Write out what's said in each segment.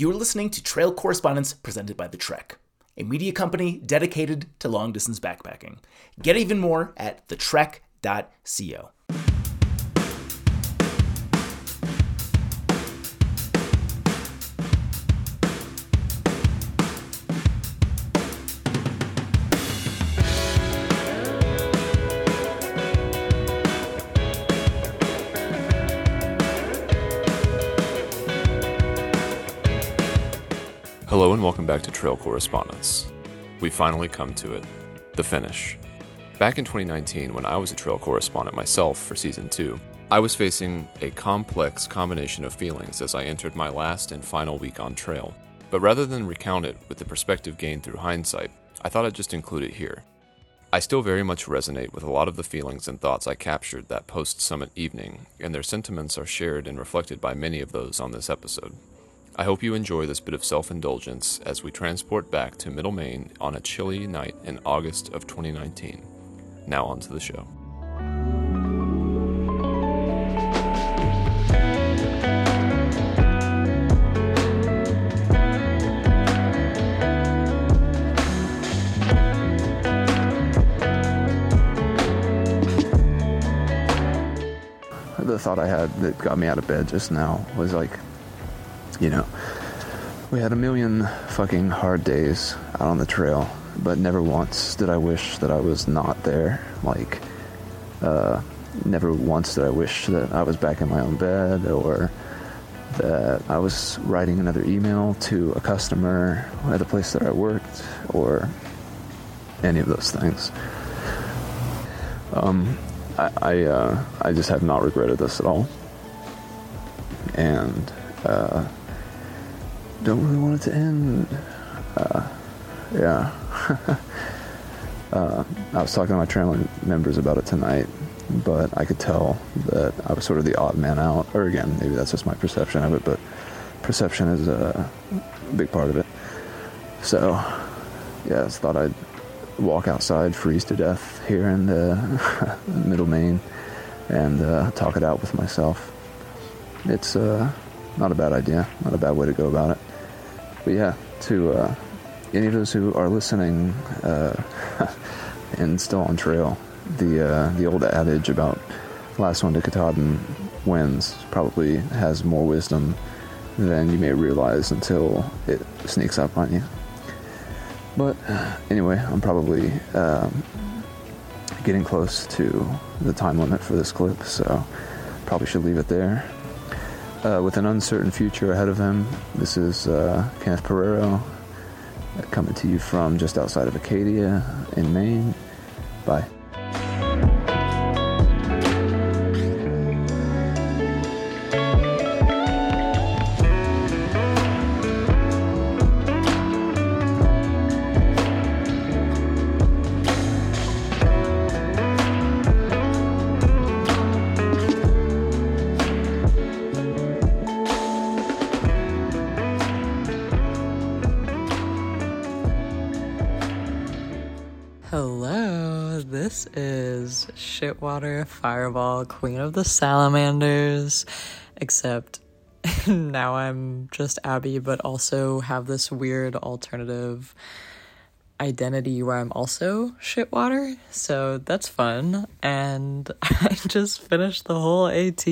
You're listening to Trail Correspondents presented by The Trek, a media company dedicated to long distance backpacking. Get even more at thetrek.co. welcome back to Trail Correspondents. We finally come to it the finish. Back in 2019, when I was a trail correspondent myself for season 2, I was facing a complex combination of feelings as I entered my last and final week on trail. But rather than recount it with the perspective gained through hindsight, I thought I'd just include it here. I still very much resonate with a lot of the feelings and thoughts I captured that post summit evening, and their sentiments are shared and reflected by many of those on this episode. I hope you enjoy this bit of self indulgence as we transport back to Middle Maine on a chilly night in August of 2019. Now, on to the show. The thought I had that got me out of bed just now was like, you know, we had a million fucking hard days out on the trail, but never once did I wish that I was not there. Like, uh, never once did I wish that I was back in my own bed or that I was writing another email to a customer at the place that I worked or any of those things. Um, I I, uh, I just have not regretted this at all, and uh, don't really want it to end. Uh, yeah. uh, I was talking to my trailing members about it tonight, but I could tell that I was sort of the odd man out. Or again, maybe that's just my perception of it, but perception is a big part of it. So, yeah, I thought I'd walk outside, freeze to death here in the middle Maine, and uh, talk it out with myself. It's uh, not a bad idea, not a bad way to go about it. But yeah, to uh, any of those who are listening uh, and still on trail, the uh, the old adage about last one to Katahdin wins probably has more wisdom than you may realize until it sneaks up on you. But anyway, I'm probably um, getting close to the time limit for this clip, so probably should leave it there. Uh, with an uncertain future ahead of him, this is uh, Kenneth Pereiro coming to you from just outside of Acadia in Maine. Bye. Shitwater Fireball, Queen of the Salamanders. Except now I'm just Abby, but also have this weird alternative identity where I'm also Shitwater. So that's fun. And I just finished the whole AT,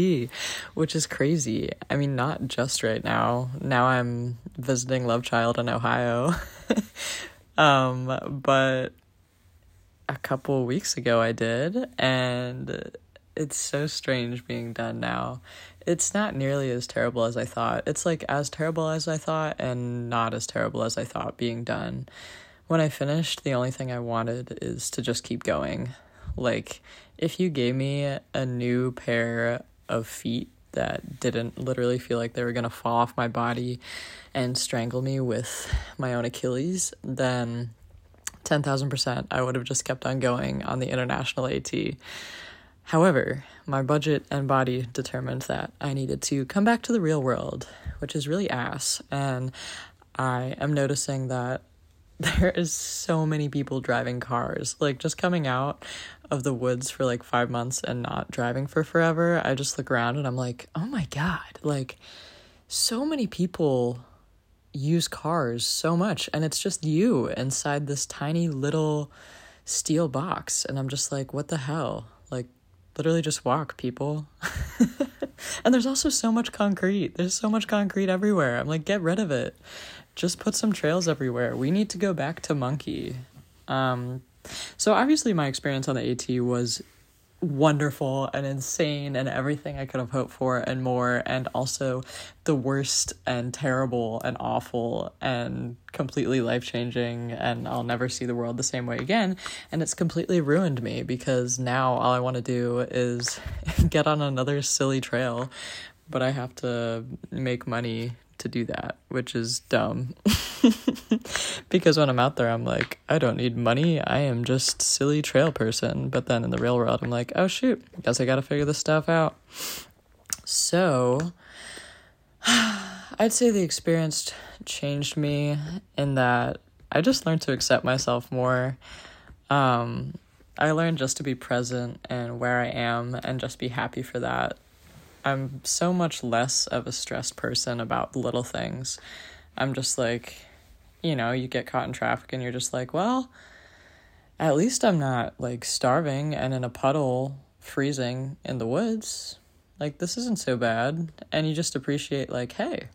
which is crazy. I mean, not just right now. Now I'm visiting Love Child in Ohio. um, but a couple weeks ago I did, and it's so strange being done now. It's not nearly as terrible as I thought. It's like as terrible as I thought, and not as terrible as I thought being done. When I finished, the only thing I wanted is to just keep going. Like, if you gave me a new pair of feet that didn't literally feel like they were gonna fall off my body and strangle me with my own Achilles, then 10,000%, I would have just kept on going on the international AT. However, my budget and body determined that I needed to come back to the real world, which is really ass. And I am noticing that there is so many people driving cars. Like, just coming out of the woods for like five months and not driving for forever, I just look around and I'm like, oh my God, like, so many people use cars so much and it's just you inside this tiny little steel box and I'm just like what the hell? Like literally just walk people. And there's also so much concrete. There's so much concrete everywhere. I'm like get rid of it. Just put some trails everywhere. We need to go back to monkey. Um so obviously my experience on the AT was wonderful and insane and everything I could have hoped for and more, and also the worst and terrible and awful and completely life changing, and I'll never see the world the same way again. And it's completely ruined me because now all I want to do is get on another silly trail, but I have to make money to do that, which is dumb. because when I'm out there, I'm like, I don't need money. I am just silly trail person. But then in the real world, I'm like, oh shoot, guess I got to figure this stuff out. So, I'd say the experience changed me in that I just learned to accept myself more. Um, I learned just to be present and where I am and just be happy for that. I'm so much less of a stressed person about little things. I'm just like, you know, you get caught in traffic and you're just like, well, at least I'm not like starving and in a puddle freezing in the woods. Like, this isn't so bad. And you just appreciate, like, hey,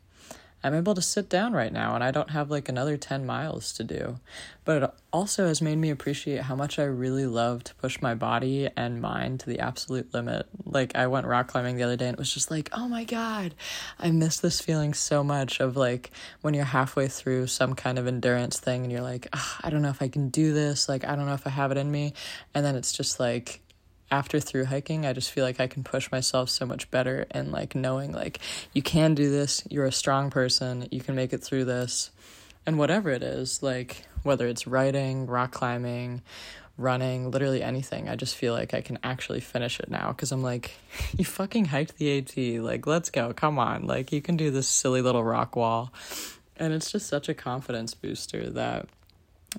I'm able to sit down right now and I don't have like another 10 miles to do. But it also has made me appreciate how much I really love to push my body and mind to the absolute limit. Like, I went rock climbing the other day and it was just like, oh my God, I miss this feeling so much of like when you're halfway through some kind of endurance thing and you're like, ah, I don't know if I can do this. Like, I don't know if I have it in me. And then it's just like, after through hiking, I just feel like I can push myself so much better and like knowing like you can do this, you're a strong person, you can make it through this. And whatever it is, like whether it's writing, rock climbing, running, literally anything, I just feel like I can actually finish it now because I'm like, you fucking hiked the AT, like let's go, come on, like you can do this silly little rock wall. And it's just such a confidence booster that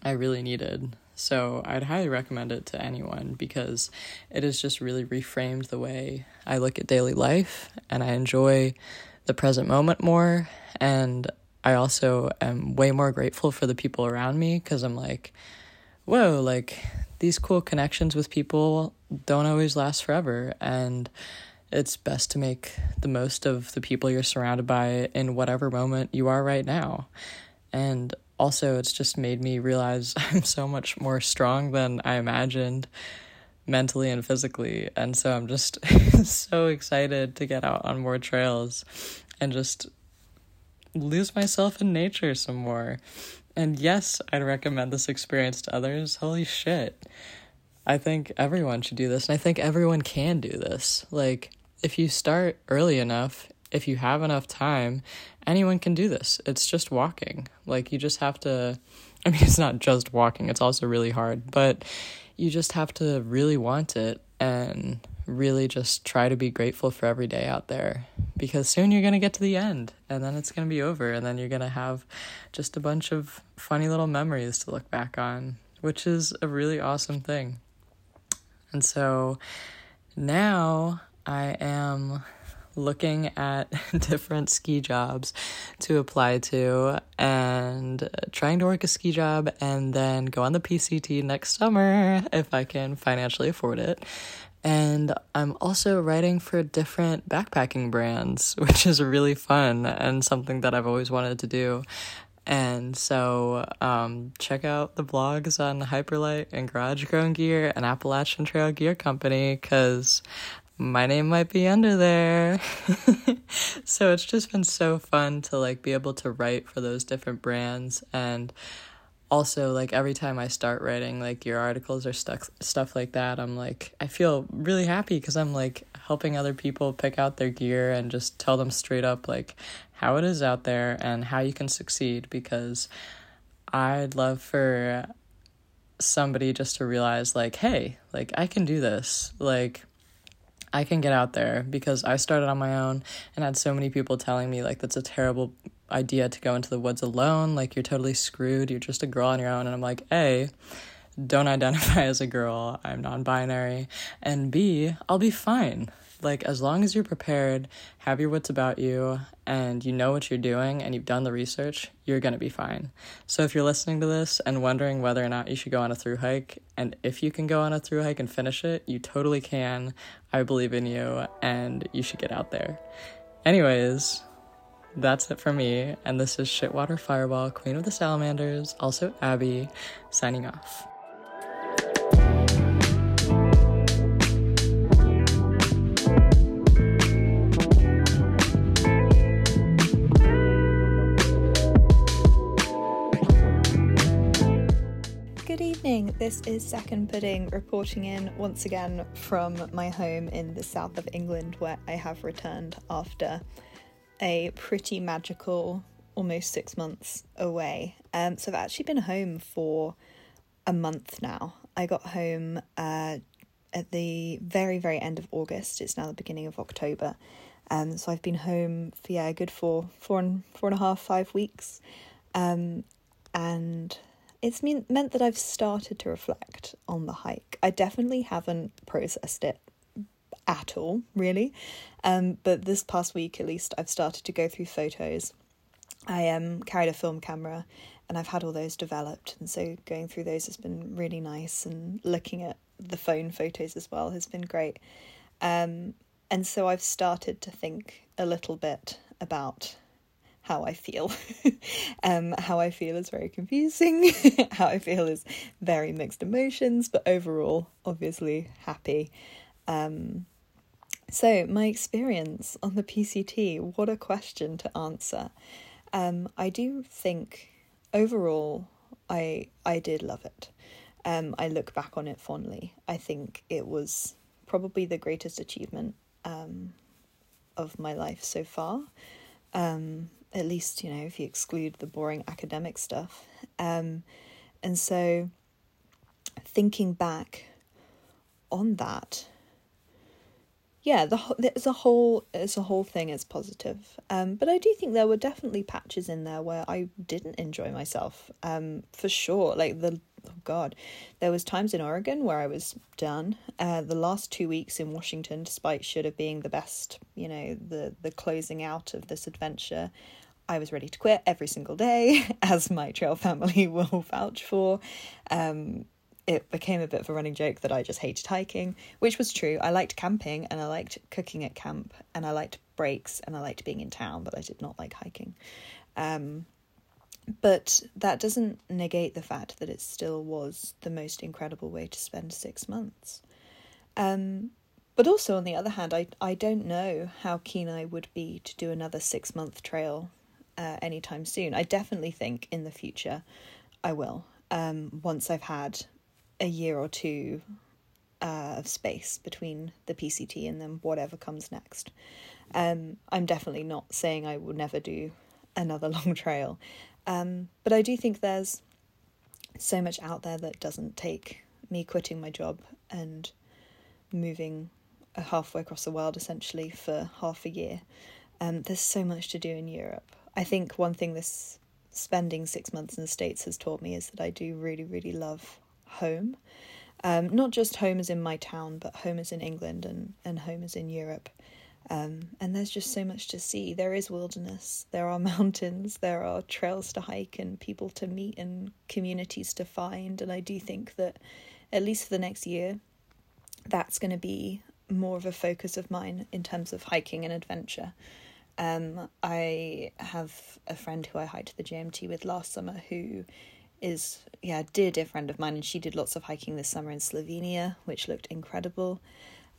I really needed. So I'd highly recommend it to anyone because it has just really reframed the way I look at daily life and I enjoy the present moment more. And I also am way more grateful for the people around me because I'm like, whoa, like these cool connections with people don't always last forever. And it's best to make the most of the people you're surrounded by in whatever moment you are right now. And also it's just made me realize I'm so much more strong than I imagined mentally and physically. And so I'm just so excited to get out on more trails and just lose myself in nature some more. And yes, I'd recommend this experience to others. Holy shit. I think everyone should do this. And I think everyone can do this. Like, if you start early enough, if you have enough time anyone can do this. It's just walking. Like you just have to I mean it's not just walking, it's also really hard, but you just have to really want it and really just try to be grateful for every day out there because soon you're going to get to the end and then it's going to be over and then you're going to have just a bunch of funny little memories to look back on, which is a really awesome thing. And so now I am looking at different ski jobs to apply to and trying to work a ski job and then go on the PCT next summer if I can financially afford it. And I'm also writing for different backpacking brands, which is really fun and something that I've always wanted to do. And so, um, check out the blogs on Hyperlite and Garage Grown Gear and Appalachian Trail Gear Company because my name might be under there. so it's just been so fun to like be able to write for those different brands and also like every time I start writing like your articles or stuff stuff like that, I'm like I feel really happy cuz I'm like helping other people pick out their gear and just tell them straight up like how it is out there and how you can succeed because I'd love for somebody just to realize like hey, like I can do this. Like I can get out there because I started on my own and had so many people telling me like that's a terrible idea to go into the woods alone, like you're totally screwed, you're just a girl on your own and I'm like, "A, don't identify as a girl. I'm non-binary." And B, I'll be fine. Like as long as you're prepared, have your wits about you, and you know what you're doing and you've done the research, you're gonna be fine. So if you're listening to this and wondering whether or not you should go on a through hike, and if you can go on a through hike and finish it, you totally can. I believe in you, and you should get out there. Anyways, that's it for me, and this is Shitwater Fireball, Queen of the Salamanders, also Abby, signing off. This is Second Pudding reporting in once again from my home in the south of England, where I have returned after a pretty magical almost six months away. Um, so I've actually been home for a month now. I got home uh, at the very, very end of August. It's now the beginning of October. Um, so I've been home for yeah, a good four, four and four and a half, five weeks. Um, and it's mean, meant that I've started to reflect on the hike. I definitely haven't processed it at all, really. Um, but this past week, at least, I've started to go through photos. I um, carried a film camera and I've had all those developed. And so going through those has been really nice. And looking at the phone photos as well has been great. Um, and so I've started to think a little bit about how I feel. um, how I feel is very confusing. how I feel is very mixed emotions, but overall, obviously happy. Um, so, my experience on the PCT, what a question to answer. Um, I do think overall I I did love it. Um, I look back on it fondly. I think it was probably the greatest achievement um, of my life so far. Um, at least, you know, if you exclude the boring academic stuff. Um, and so, thinking back on that, yeah, the there's a whole it's a whole thing is positive. Um, but I do think there were definitely patches in there where I didn't enjoy myself. Um, for sure, like the oh god, there was times in Oregon where I was done. Uh, the last two weeks in Washington, despite should have being the best, you know, the the closing out of this adventure, I was ready to quit every single day, as my trail family will vouch for. Um, it became a bit of a running joke that I just hated hiking, which was true. I liked camping and I liked cooking at camp and I liked breaks and I liked being in town, but I did not like hiking. Um, but that doesn't negate the fact that it still was the most incredible way to spend six months. Um, but also, on the other hand, I, I don't know how keen I would be to do another six month trail uh, anytime soon. I definitely think in the future I will, um, once I've had a year or two uh, of space between the PCT and then whatever comes next. Um, I'm definitely not saying I will never do another long trail, um, but I do think there's so much out there that doesn't take me quitting my job and moving halfway across the world essentially for half a year. Um, there's so much to do in Europe. I think one thing this spending six months in the States has taught me is that I do really, really love home. Um, not just home as in my town, but home as in England and, and home as in Europe. Um, and there's just so much to see. There is wilderness, there are mountains, there are trails to hike, and people to meet, and communities to find. And I do think that, at least for the next year, that's going to be more of a focus of mine in terms of hiking and adventure. Um, I have a friend who I hiked the JMT with last summer who is yeah dear dear friend of mine and she did lots of hiking this summer in Slovenia which looked incredible.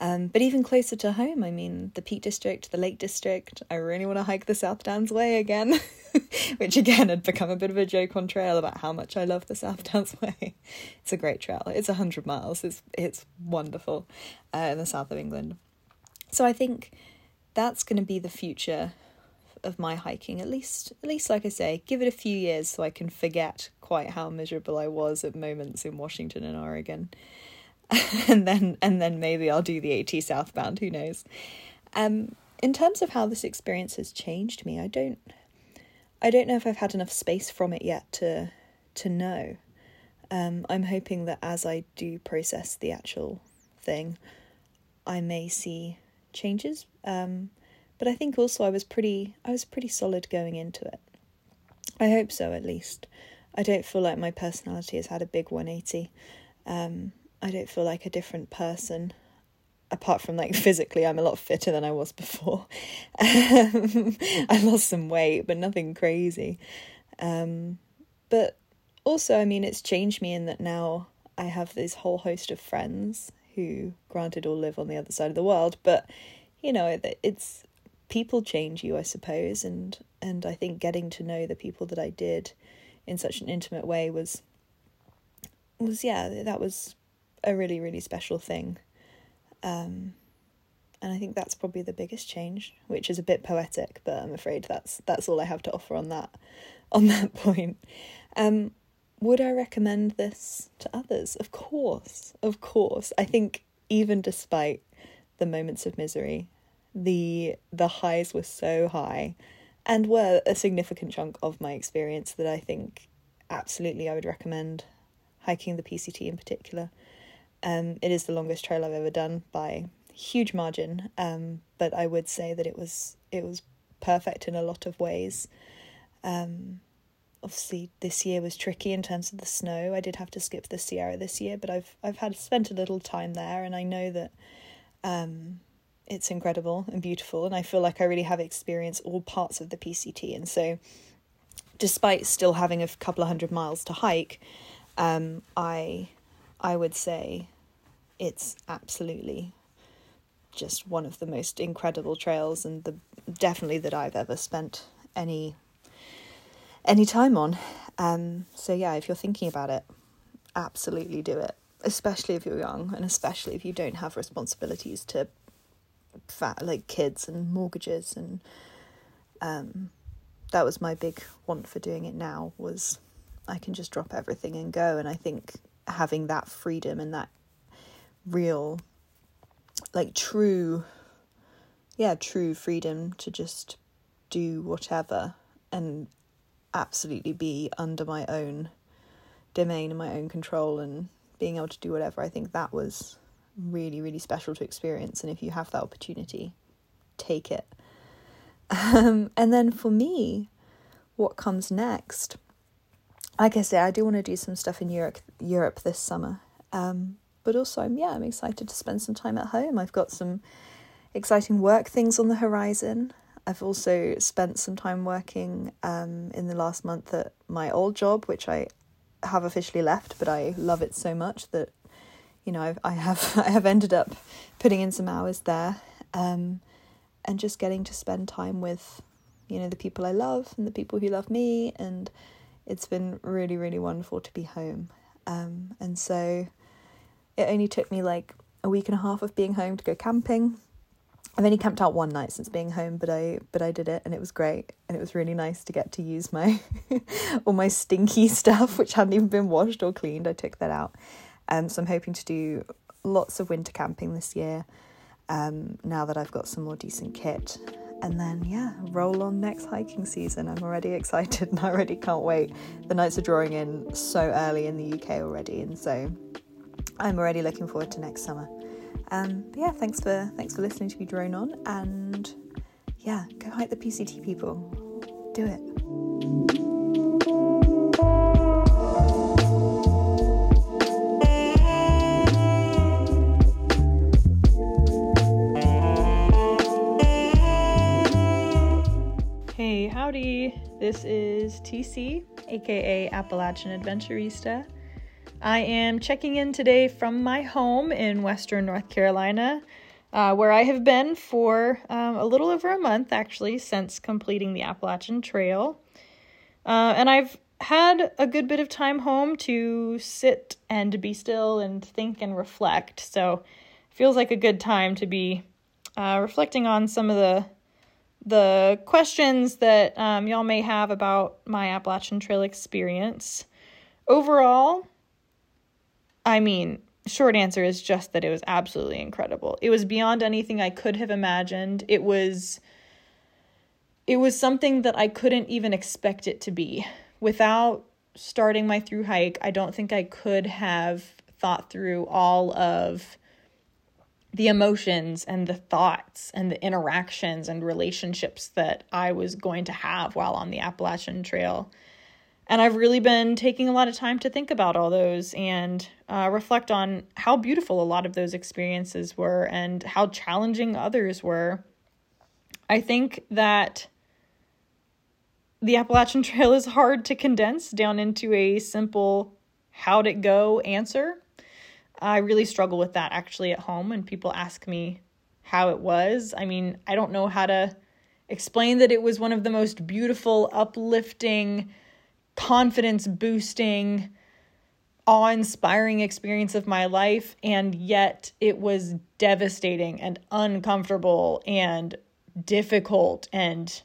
Um, but even closer to home I mean the Peak District the Lake District I really want to hike the South Downs Way again which again had become a bit of a joke on trail about how much I love the South Downs Way. It's a great trail. It's 100 miles. It's it's wonderful uh, in the south of England. So I think that's going to be the future of my hiking at least at least like I say give it a few years so I can forget quite how miserable I was at moments in Washington and Oregon and then and then maybe I'll do the AT southbound who knows um in terms of how this experience has changed me I don't I don't know if I've had enough space from it yet to to know um I'm hoping that as I do process the actual thing I may see changes. Um, but I think also I was pretty I was pretty solid going into it. I hope so at least. I don't feel like my personality has had a big 180. Um, I don't feel like a different person. Apart from like physically, I'm a lot fitter than I was before. I lost some weight, but nothing crazy. Um, but also, I mean, it's changed me in that now I have this whole host of friends who, granted, all live on the other side of the world, but you know, it's people change you, I suppose, and and I think getting to know the people that I did in such an intimate way was was yeah, that was a really really special thing. Um, and I think that's probably the biggest change, which is a bit poetic, but I'm afraid that's that's all I have to offer on that on that point. Um, would I recommend this to others? Of course, of course. I think even despite the moments of misery, the the highs were so high and were a significant chunk of my experience that I think absolutely I would recommend hiking the PCT in particular. Um, it is the longest trail I've ever done by huge margin, um, but I would say that it was it was perfect in a lot of ways. Um, obviously, this year was tricky in terms of the snow. I did have to skip the Sierra this year, but I've I've had spent a little time there, and I know that um, it's incredible and beautiful, and I feel like I really have experienced all parts of the PCT, and so despite still having a couple of hundred miles to hike, um, I I would say it's absolutely just one of the most incredible trails and the definitely that I've ever spent any any time on. Um, so yeah, if you're thinking about it, absolutely do it. Especially if you're young, and especially if you don't have responsibilities to, fat like kids and mortgages and, um, that was my big want for doing it now was, I can just drop everything and go. And I think having that freedom and that real like true yeah true freedom to just do whatever and absolutely be under my own domain and my own control and being able to do whatever i think that was really really special to experience and if you have that opportunity take it um, and then for me what comes next like i say i do want to do some stuff in europe europe this summer um, but also I'm yeah, I'm excited to spend some time at home. I've got some exciting work things on the horizon. I've also spent some time working um, in the last month at my old job, which I have officially left, but I love it so much that you know I've, I have I have ended up putting in some hours there, um, and just getting to spend time with you know the people I love and the people who love me, and it's been really really wonderful to be home. Um, and so it only took me like a week and a half of being home to go camping. I've only camped out one night since being home, but I but I did it and it was great and it was really nice to get to use my all my stinky stuff which hadn't even been washed or cleaned. I took that out. Um so I'm hoping to do lots of winter camping this year. Um now that I've got some more decent kit. And then yeah, roll on next hiking season. I'm already excited and I already can't wait. The nights are drawing in so early in the UK already and so I'm already looking forward to next summer. Um, yeah, thanks for thanks for listening to me drone on, and yeah, go hike the PCT, people. Do it. Hey, howdy. This is TC, aka Appalachian Adventurista. I am checking in today from my home in Western North Carolina, uh, where I have been for um, a little over a month actually since completing the Appalachian Trail. Uh, and I've had a good bit of time home to sit and be still and think and reflect. So feels like a good time to be uh, reflecting on some of the the questions that um, y'all may have about my Appalachian Trail experience. Overall, I mean, short answer is just that it was absolutely incredible. It was beyond anything I could have imagined. It was it was something that I couldn't even expect it to be. Without starting my through hike, I don't think I could have thought through all of the emotions and the thoughts and the interactions and relationships that I was going to have while on the Appalachian Trail. And I've really been taking a lot of time to think about all those and uh, reflect on how beautiful a lot of those experiences were and how challenging others were. I think that the Appalachian Trail is hard to condense down into a simple how'd it go answer. I really struggle with that actually at home when people ask me how it was. I mean, I don't know how to explain that it was one of the most beautiful, uplifting, confidence boosting, awe inspiring experience of my life, and yet it was devastating and uncomfortable and difficult and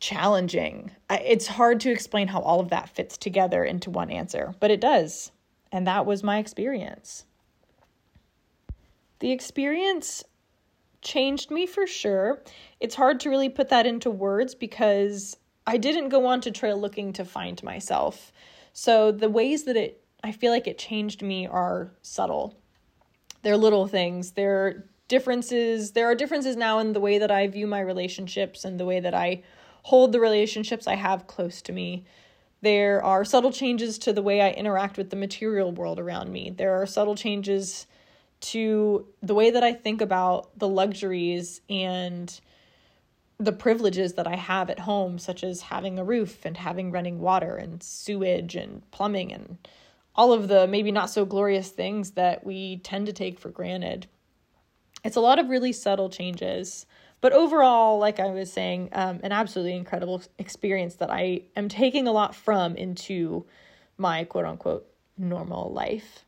challenging. It's hard to explain how all of that fits together into one answer, but it does. And that was my experience. The experience changed me for sure. It's hard to really put that into words because I didn't go on to trail looking to find myself. So the ways that it I feel like it changed me are subtle. They're little things. They're differences. There are differences now in the way that I view my relationships and the way that I hold the relationships I have close to me. There are subtle changes to the way I interact with the material world around me. There are subtle changes to the way that I think about the luxuries and the privileges that I have at home, such as having a roof and having running water and sewage and plumbing and all of the maybe not so glorious things that we tend to take for granted. It's a lot of really subtle changes. But overall, like I was saying, um, an absolutely incredible experience that I am taking a lot from into my quote unquote normal life.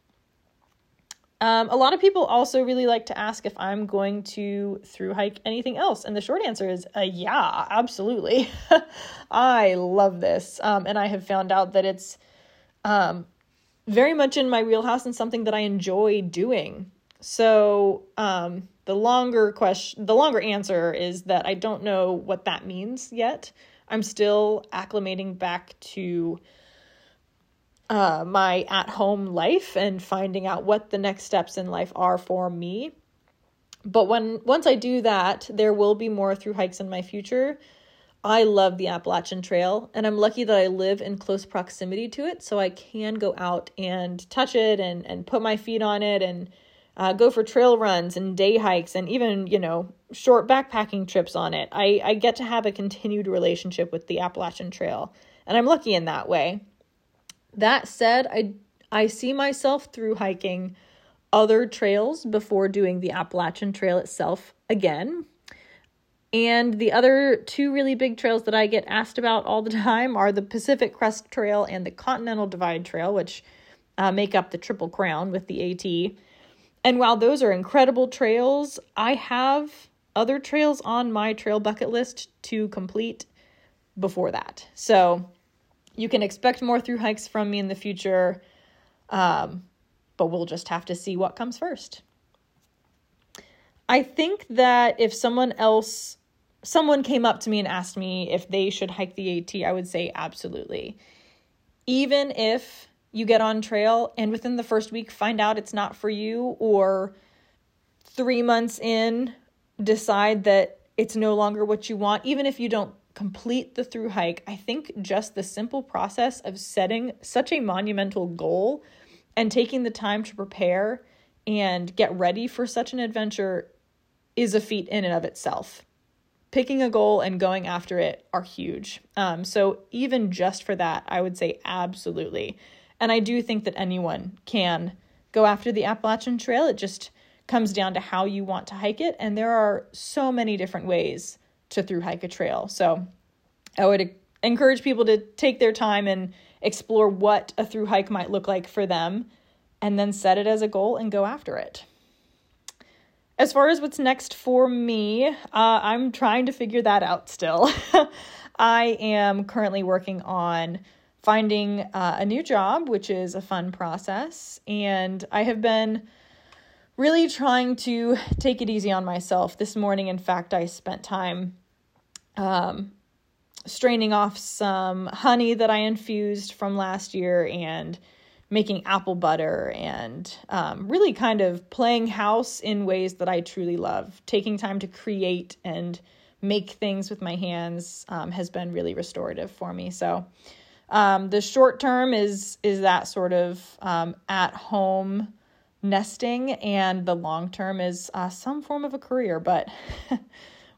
Um, a lot of people also really like to ask if I'm going to through hike anything else. And the short answer is uh, yeah, absolutely. I love this. Um, and I have found out that it's um, very much in my wheelhouse and something that I enjoy doing. So, um, the longer question, the longer answer is that I don't know what that means yet. I'm still acclimating back to uh, my at home life and finding out what the next steps in life are for me. But when once I do that, there will be more through hikes in my future. I love the Appalachian Trail, and I'm lucky that I live in close proximity to it, so I can go out and touch it and and put my feet on it and uh, go for trail runs and day hikes and even you know short backpacking trips on it. I, I get to have a continued relationship with the appalachian trail and i'm lucky in that way. That said i i see myself through hiking other trails before doing the appalachian trail itself again. And the other two really big trails that i get asked about all the time are the pacific crest trail and the continental divide trail which uh, make up the triple crown with the at and while those are incredible trails, I have other trails on my trail bucket list to complete before that. So you can expect more through hikes from me in the future, um, but we'll just have to see what comes first. I think that if someone else, someone came up to me and asked me if they should hike the AT, I would say absolutely. Even if you get on trail and within the first week find out it's not for you or 3 months in decide that it's no longer what you want even if you don't complete the through hike i think just the simple process of setting such a monumental goal and taking the time to prepare and get ready for such an adventure is a feat in and of itself. Picking a goal and going after it are huge. Um, so even just for that i would say absolutely and I do think that anyone can go after the Appalachian Trail. It just comes down to how you want to hike it. And there are so many different ways to through hike a trail. So I would encourage people to take their time and explore what a through hike might look like for them and then set it as a goal and go after it. As far as what's next for me, uh, I'm trying to figure that out still. I am currently working on finding uh, a new job, which is a fun process. And I have been really trying to take it easy on myself. This morning, in fact, I spent time um, straining off some honey that I infused from last year and making apple butter and um, really kind of playing house in ways that I truly love. Taking time to create and make things with my hands um, has been really restorative for me. So um, the short term is is that sort of um, at home nesting, and the long term is uh, some form of a career, but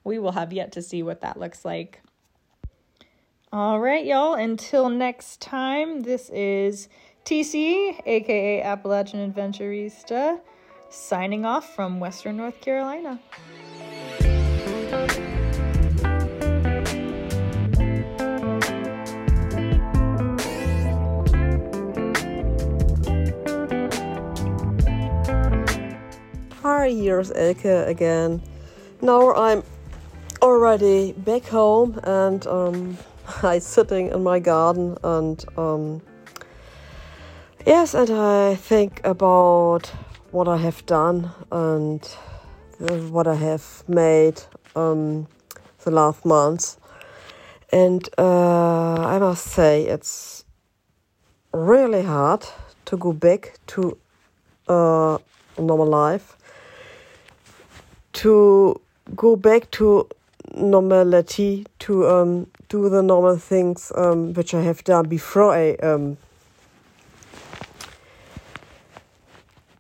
we will have yet to see what that looks like. All right, y'all. Until next time, this is TC, aka Appalachian Adventurista, signing off from Western North Carolina. Hi, here's Elke again. Now I'm already back home and um, I'm sitting in my garden and um, Yes, and I think about what I have done and what I have made um, the last months. And uh, I must say, it's really hard to go back to uh, normal life, to go back to normality, to um, do the normal things um, which I have done before I um,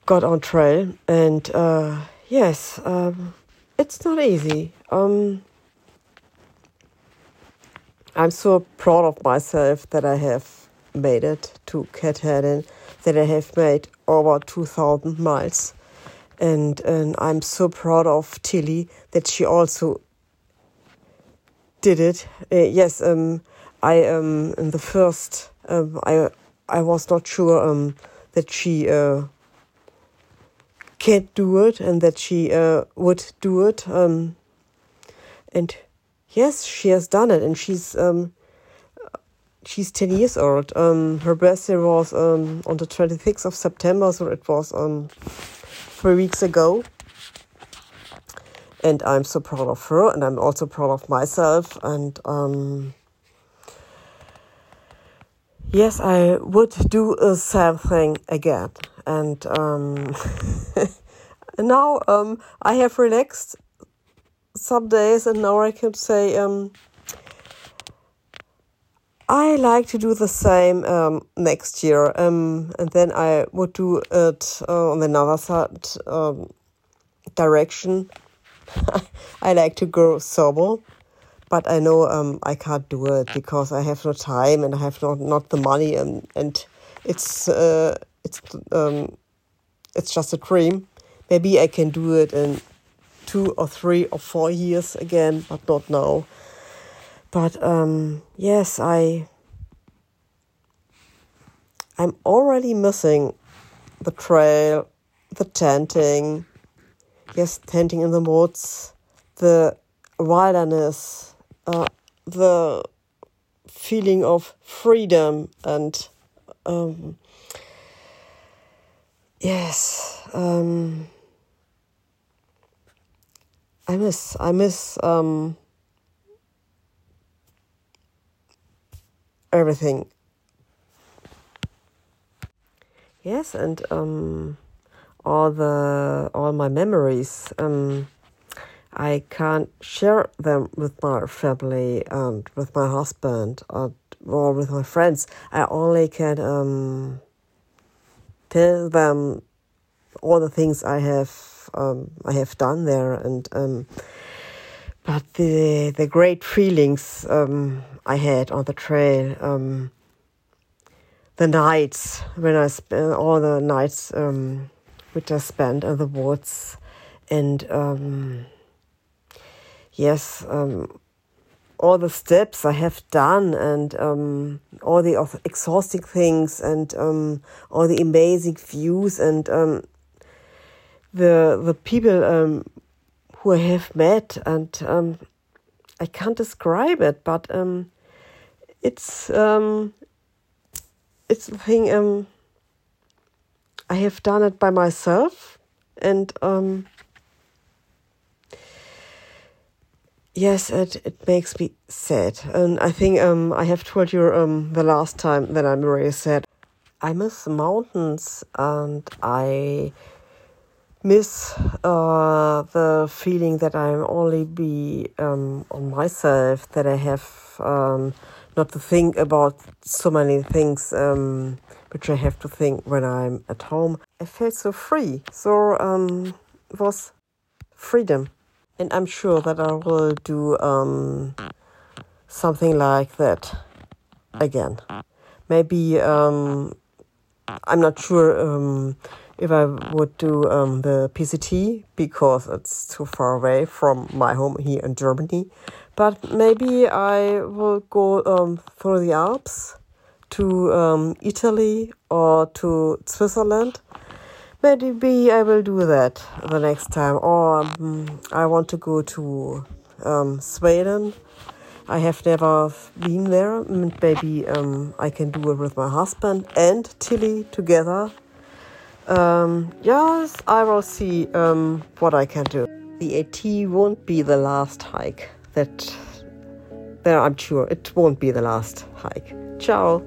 got on trail, and uh, yes, um, it's not easy. Um, I'm so proud of myself that I have made it to Katahdin, that I have made over 2,000 miles. And, and I'm so proud of Tilly that she also did it. Uh, yes, um, I um, in the first um, I I was not sure um, that she uh, can't do it and that she uh, would do it. Um, and yes, she has done it, and she's um, she's ten years old. Um, her birthday was um, on the twenty sixth of September, so it was um, three weeks ago. And I'm so proud of her, and I'm also proud of myself. And um, yes, I would do the same thing again and um, now um, I have relaxed some days, and now I can say um, I like to do the same um, next year, um, and then I would do it uh, on another side um, direction. I like to go SOBO, but I know um, I can't do it because I have no time and I have not not the money, and and it's. Uh, it's um, it's just a dream. Maybe I can do it in two or three or four years again, but not now. But um, yes, I I'm already missing the trail, the tenting, yes, tenting in the woods, the wilderness, uh, the feeling of freedom and um, Yes. Um, I miss. I miss um, everything. Yes, and um, all the all my memories. Um, I can't share them with my family and with my husband or, or with my friends. I only can um tell them all the things I have um, I have done there, and um, but the the great feelings um, I had on the trail, um, the nights when I spent all the nights um, which I spent in the woods, and um, yes all the steps I have done and um, all the exhausting things and um, all the amazing views and um, the the people um, who I have met and um, I can't describe it, but um, it's it's a thing. I have done it by myself and Yes, it, it makes me sad. And I think um, I have told you um, the last time that I'm very sad. I miss the mountains and I miss uh, the feeling that I'm only be um, on myself, that I have um, not to think about so many things um, which I have to think when I'm at home. I felt so free, so um, it was freedom, and I'm sure that I will do um, something like that again. Maybe um, I'm not sure um, if I would do um, the PCT because it's too far away from my home here in Germany. But maybe I will go um, through the Alps to um, Italy or to Switzerland. Maybe I will do that the next time. Or um, I want to go to um, Sweden. I have never been there. Maybe um, I can do it with my husband and Tilly together. Um, yes, I will see um, what I can do. The AT won't be the last hike. That, there I'm sure it won't be the last hike. Ciao.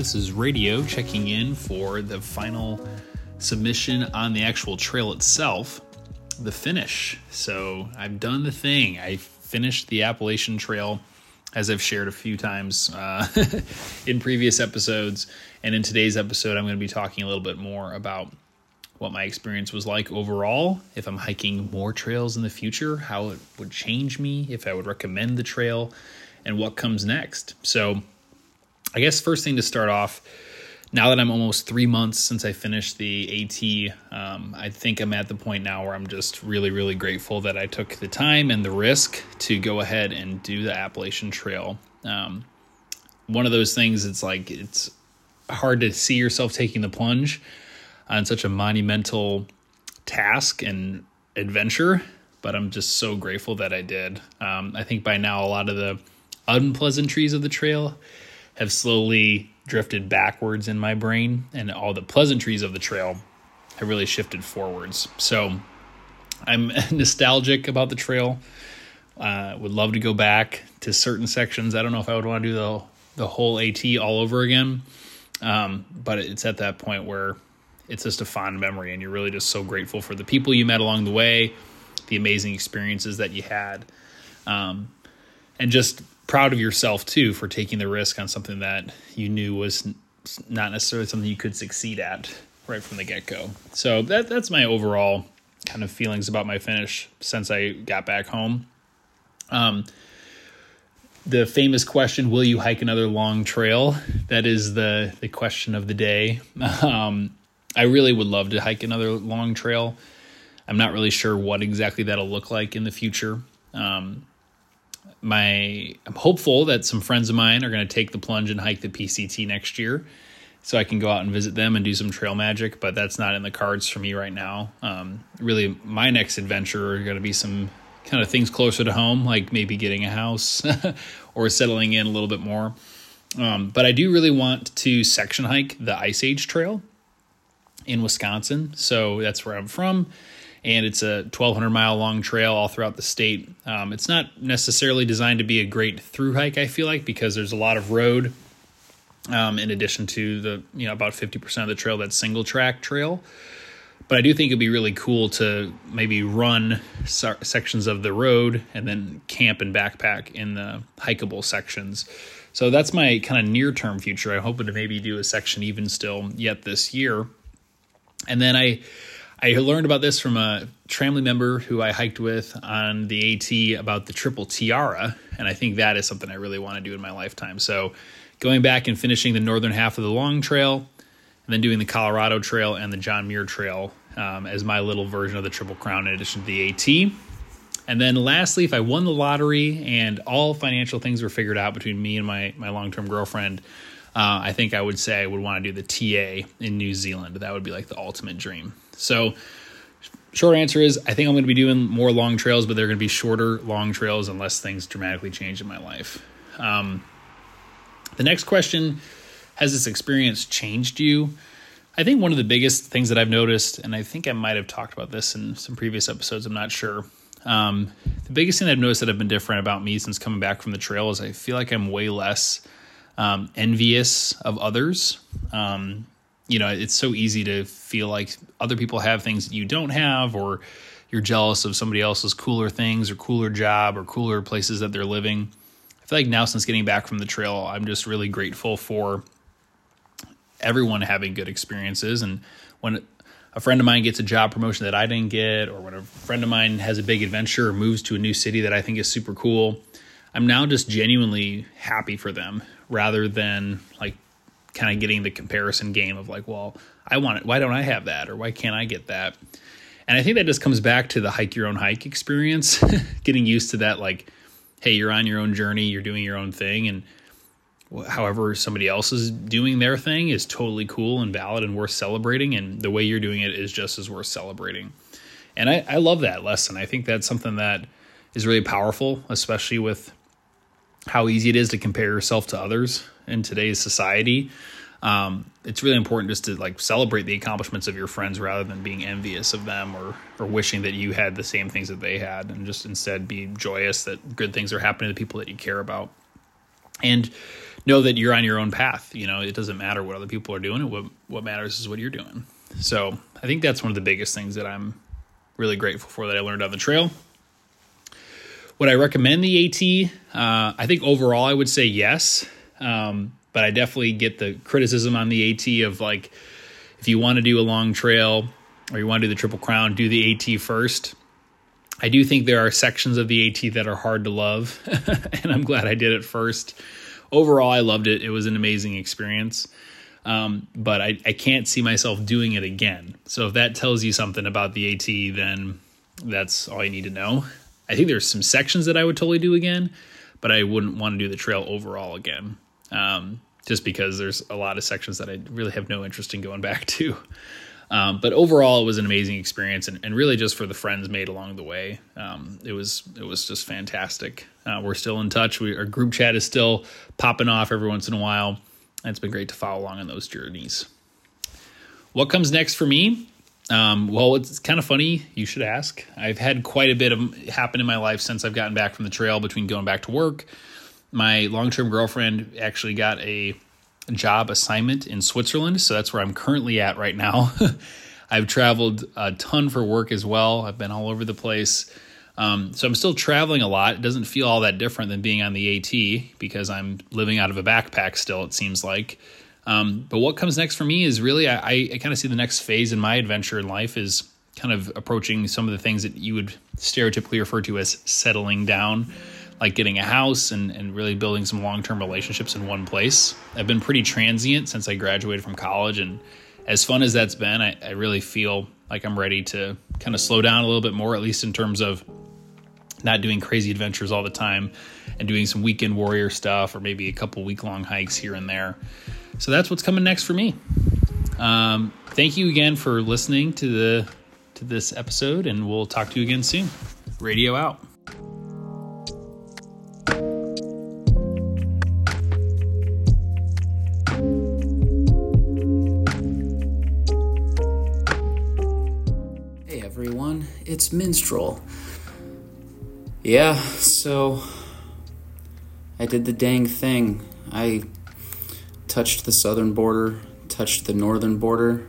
This is Radio checking in for the final submission on the actual trail itself, the finish. So I've done the thing. I finished the Appalachian Trail, as I've shared a few times uh, in previous episodes. And in today's episode, I'm going to be talking a little bit more about what my experience was like overall, if I'm hiking more trails in the future, how it would change me, if I would recommend the trail, and what comes next. So, I guess first thing to start off, now that I'm almost three months since I finished the AT, um, I think I'm at the point now where I'm just really, really grateful that I took the time and the risk to go ahead and do the Appalachian Trail. Um, one of those things, it's like it's hard to see yourself taking the plunge on such a monumental task and adventure, but I'm just so grateful that I did. Um, I think by now, a lot of the unpleasantries of the trail have slowly drifted backwards in my brain, and all the pleasantries of the trail have really shifted forwards. So I'm nostalgic about the trail. Uh, would love to go back to certain sections. I don't know if I would want to do the the whole AT all over again, um, but it's at that point where it's just a fond memory, and you're really just so grateful for the people you met along the way, the amazing experiences that you had, um, and just proud of yourself too for taking the risk on something that you knew was not necessarily something you could succeed at right from the get go. So that that's my overall kind of feelings about my finish since I got back home. Um, the famous question, "Will you hike another long trail?" That is the the question of the day. Um, I really would love to hike another long trail. I'm not really sure what exactly that'll look like in the future. Um, my I'm hopeful that some friends of mine are going to take the plunge and hike the PCT next year, so I can go out and visit them and do some trail magic. But that's not in the cards for me right now. Um, really, my next adventure are going to be some kind of things closer to home, like maybe getting a house or settling in a little bit more. Um, but I do really want to section hike the Ice Age Trail in Wisconsin. So that's where I'm from and it's a 1200 mile long trail all throughout the state. Um, it's not necessarily designed to be a great through hike, I feel like, because there's a lot of road. Um, in addition to the you know about 50% of the trail that's single track trail but i do think it'd be really cool to maybe run sections of the road and then camp and backpack in the hikeable sections so that's my kind of near term future i'm hoping to maybe do a section even still yet this year and then i I learned about this from a Tramily member who I hiked with on the AT about the Triple Tiara, and I think that is something I really want to do in my lifetime. So, going back and finishing the northern half of the Long Trail, and then doing the Colorado Trail and the John Muir Trail um, as my little version of the Triple Crown in addition to the AT. And then lastly, if I won the lottery and all financial things were figured out between me and my, my long term girlfriend, uh, I think I would say I would want to do the TA in New Zealand. That would be like the ultimate dream. So, short answer is I think I'm going to be doing more long trails, but they're going to be shorter long trails unless things dramatically change in my life. Um, the next question has this experience changed you? I think one of the biggest things that I've noticed, and I think I might have talked about this in some previous episodes, I'm not sure. Um, the biggest thing I've noticed that have been different about me since coming back from the trail is I feel like I'm way less um, envious of others. Um, you know, it's so easy to feel like other people have things that you don't have, or you're jealous of somebody else's cooler things or cooler job or cooler places that they're living. I feel like now, since getting back from the trail, I'm just really grateful for everyone having good experiences. And when a friend of mine gets a job promotion that I didn't get, or when a friend of mine has a big adventure or moves to a new city that I think is super cool, I'm now just genuinely happy for them rather than like kind of getting the comparison game of like, well, I want it. Why don't I have that? Or why can't I get that? And I think that just comes back to the hike your own hike experience, getting used to that. Like, hey, you're on your own journey, you're doing your own thing. And however somebody else is doing their thing is totally cool and valid and worth celebrating and the way you're doing it is just as worth celebrating and I, I love that lesson i think that's something that is really powerful especially with how easy it is to compare yourself to others in today's society um, it's really important just to like celebrate the accomplishments of your friends rather than being envious of them or or wishing that you had the same things that they had and just instead be joyous that good things are happening to the people that you care about and know that you're on your own path. You know, it doesn't matter what other people are doing. What what matters is what you're doing. So I think that's one of the biggest things that I'm really grateful for that I learned on the trail. Would I recommend the AT? Uh, I think overall I would say yes, um, but I definitely get the criticism on the AT of like if you want to do a long trail or you want to do the Triple Crown, do the AT first. I do think there are sections of the AT that are hard to love, and I'm glad I did it first overall, I loved it. It was an amazing experience. Um, but I, I can't see myself doing it again. So if that tells you something about the AT, then that's all you need to know. I think there's some sections that I would totally do again, but I wouldn't want to do the trail overall again. Um, just because there's a lot of sections that I really have no interest in going back to. Um, but overall, it was an amazing experience, and, and, really just for the friends made along the way, um, it was it was just fantastic. Uh, we're still in touch. We, our group chat is still popping off every once in a while, and it's been great to follow along on those journeys. What comes next for me? Um, well, it's kind of funny. You should ask. I've had quite a bit of happen in my life since I've gotten back from the trail. Between going back to work, my long term girlfriend actually got a job assignment in Switzerland. So that's where I'm currently at right now. I've traveled a ton for work as well. I've been all over the place. Um, so I'm still traveling a lot. It doesn't feel all that different than being on the AT because I'm living out of a backpack still, it seems like. Um, but what comes next for me is really, I, I kind of see the next phase in my adventure in life is kind of approaching some of the things that you would stereotypically refer to as settling down like getting a house and, and really building some long term relationships in one place. I've been pretty transient since I graduated from college, and as fun as that's been, I, I really feel like I'm ready to kind of slow down a little bit more, at least in terms of not doing crazy adventures all the time and doing some weekend warrior stuff or maybe a couple week long hikes here and there. So that's what's coming next for me. Um, thank you again for listening to the to this episode, and we'll talk to you again soon. Radio out. Hey everyone, it's Minstrel. Yeah, so I did the dang thing. I touched the southern border, touched the northern border,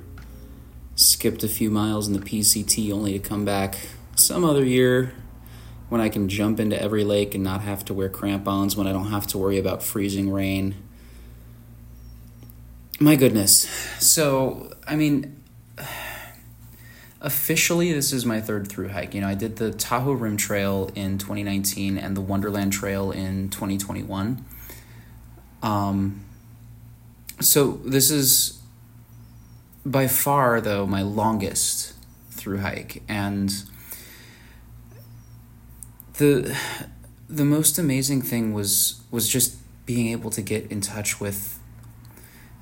skipped a few miles in the PCT only to come back some other year when I can jump into every lake and not have to wear crampons, when I don't have to worry about freezing rain. My goodness. So, I mean, officially this is my third through hike you know i did the tahoe rim trail in 2019 and the wonderland trail in 2021 um, so this is by far though my longest through hike and the the most amazing thing was was just being able to get in touch with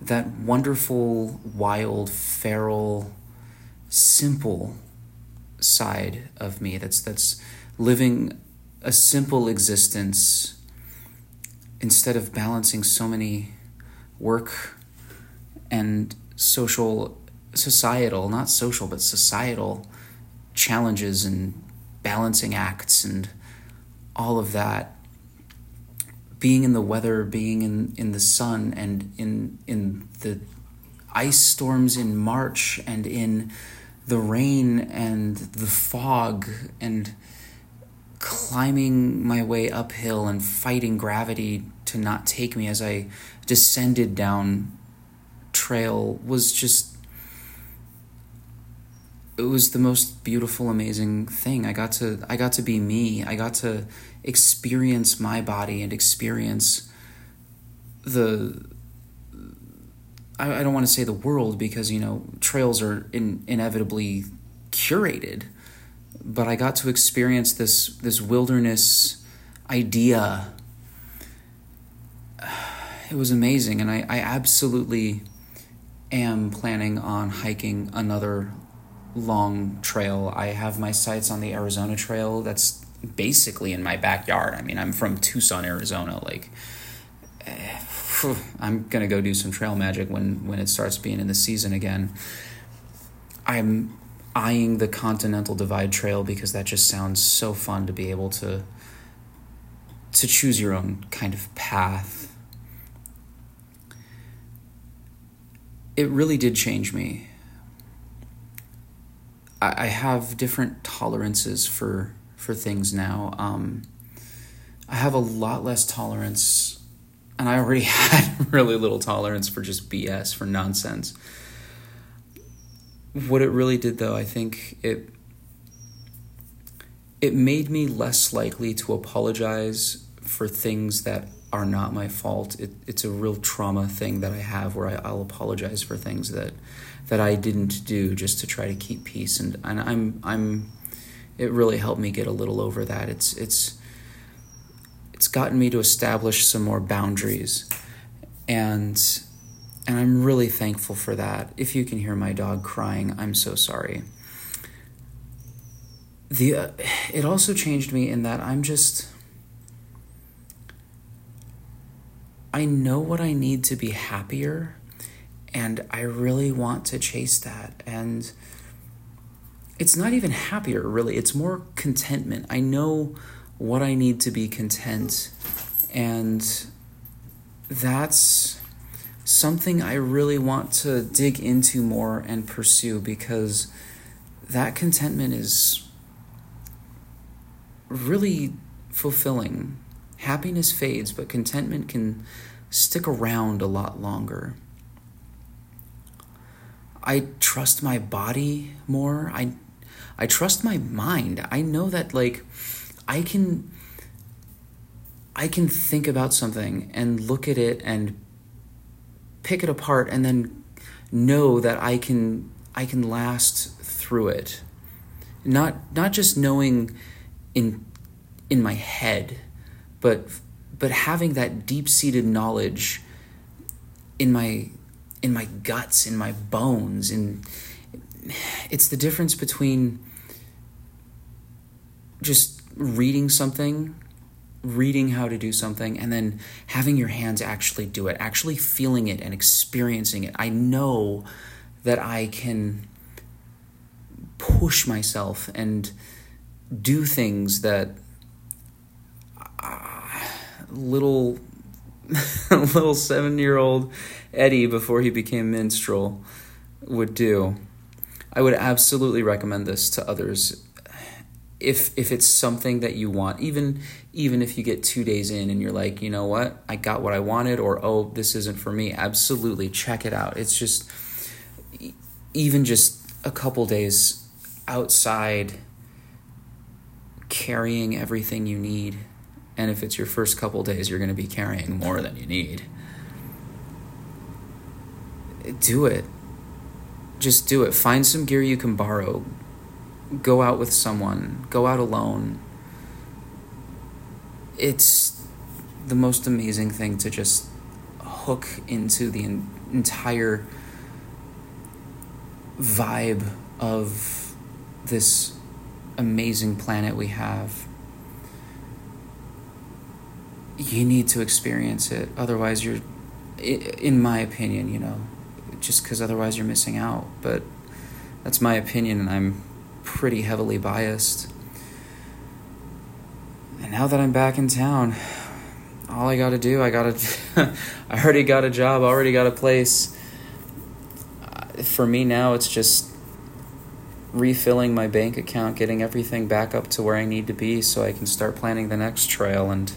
that wonderful wild feral simple side of me that's that's living a simple existence instead of balancing so many work and social societal not social but societal challenges and balancing acts and all of that. Being in the weather being in, in the sun and in in the ice storms in march and in the rain and the fog and climbing my way uphill and fighting gravity to not take me as I descended down trail was just it was the most beautiful amazing thing. I got to i got to be me. I got to experience my body and experience the i, I don't want to say the world because you know trails are in, inevitably curated but i got to experience this this wilderness idea it was amazing and i, I absolutely am planning on hiking another long trail. I have my sights on the Arizona Trail that's basically in my backyard. I mean, I'm from Tucson, Arizona. Like, I'm gonna go do some trail magic when when it starts being in the season again. I'm eyeing the Continental Divide Trail because that just sounds so fun to be able to to choose your own kind of path. It really did change me I, I have different tolerances for for things now. Um, I have a lot less tolerance, and I already had really little tolerance for just BS for nonsense. What it really did, though, I think it it made me less likely to apologize for things that are not my fault. It, it's a real trauma thing that I have where I, I'll apologize for things that that I didn't do just to try to keep peace and, and I'm I'm it really helped me get a little over that. It's it's it's gotten me to establish some more boundaries and and I'm really thankful for that. If you can hear my dog crying, I'm so sorry. The uh, it also changed me in that I'm just I know what I need to be happier and I really want to chase that. And it's not even happier, really. It's more contentment. I know what I need to be content. And that's something I really want to dig into more and pursue because that contentment is really fulfilling. Happiness fades, but contentment can stick around a lot longer. I trust my body more. I I trust my mind. I know that like I can I can think about something and look at it and pick it apart and then know that I can I can last through it. Not not just knowing in in my head, but but having that deep-seated knowledge in my in my guts, in my bones, and it's the difference between just reading something, reading how to do something, and then having your hands actually do it, actually feeling it and experiencing it. I know that I can push myself and do things that little little seven year old Eddie before he became minstrel would do. I would absolutely recommend this to others if if it's something that you want even even if you get 2 days in and you're like, "You know what? I got what I wanted," or "Oh, this isn't for me." Absolutely check it out. It's just even just a couple days outside carrying everything you need and if it's your first couple days, you're going to be carrying more than you need. Do it. Just do it. Find some gear you can borrow. Go out with someone. Go out alone. It's the most amazing thing to just hook into the entire vibe of this amazing planet we have you need to experience it. Otherwise, you're, in my opinion, you know, just because otherwise you're missing out. But that's my opinion, and I'm pretty heavily biased. And now that I'm back in town, all I gotta do, I gotta. I already got a job, already got a place. For me now, it's just refilling my bank account, getting everything back up to where I need to be so I can start planning the next trail and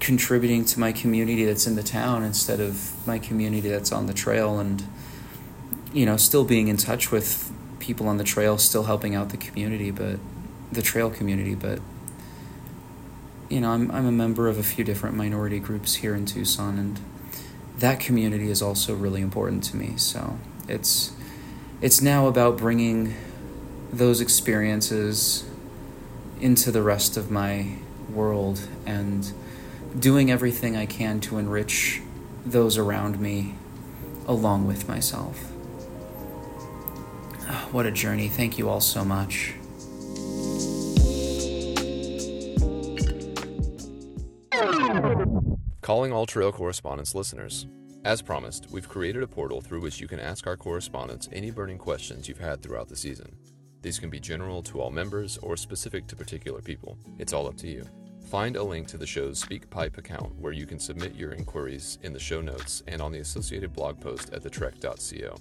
contributing to my community that's in the town instead of my community that's on the trail and you know still being in touch with people on the trail still helping out the community but the trail community but you know I'm I'm a member of a few different minority groups here in Tucson and that community is also really important to me. So it's it's now about bringing those experiences into the rest of my world and doing everything I can to enrich those around me along with myself. Ah, what a journey. Thank you all so much. Calling all Trail Correspondents listeners. As promised, we've created a portal through which you can ask our correspondents any burning questions you've had throughout the season. These can be general to all members or specific to particular people. It's all up to you. Find a link to the show's SpeakPipe account where you can submit your inquiries in the show notes and on the associated blog post at thetrek.co.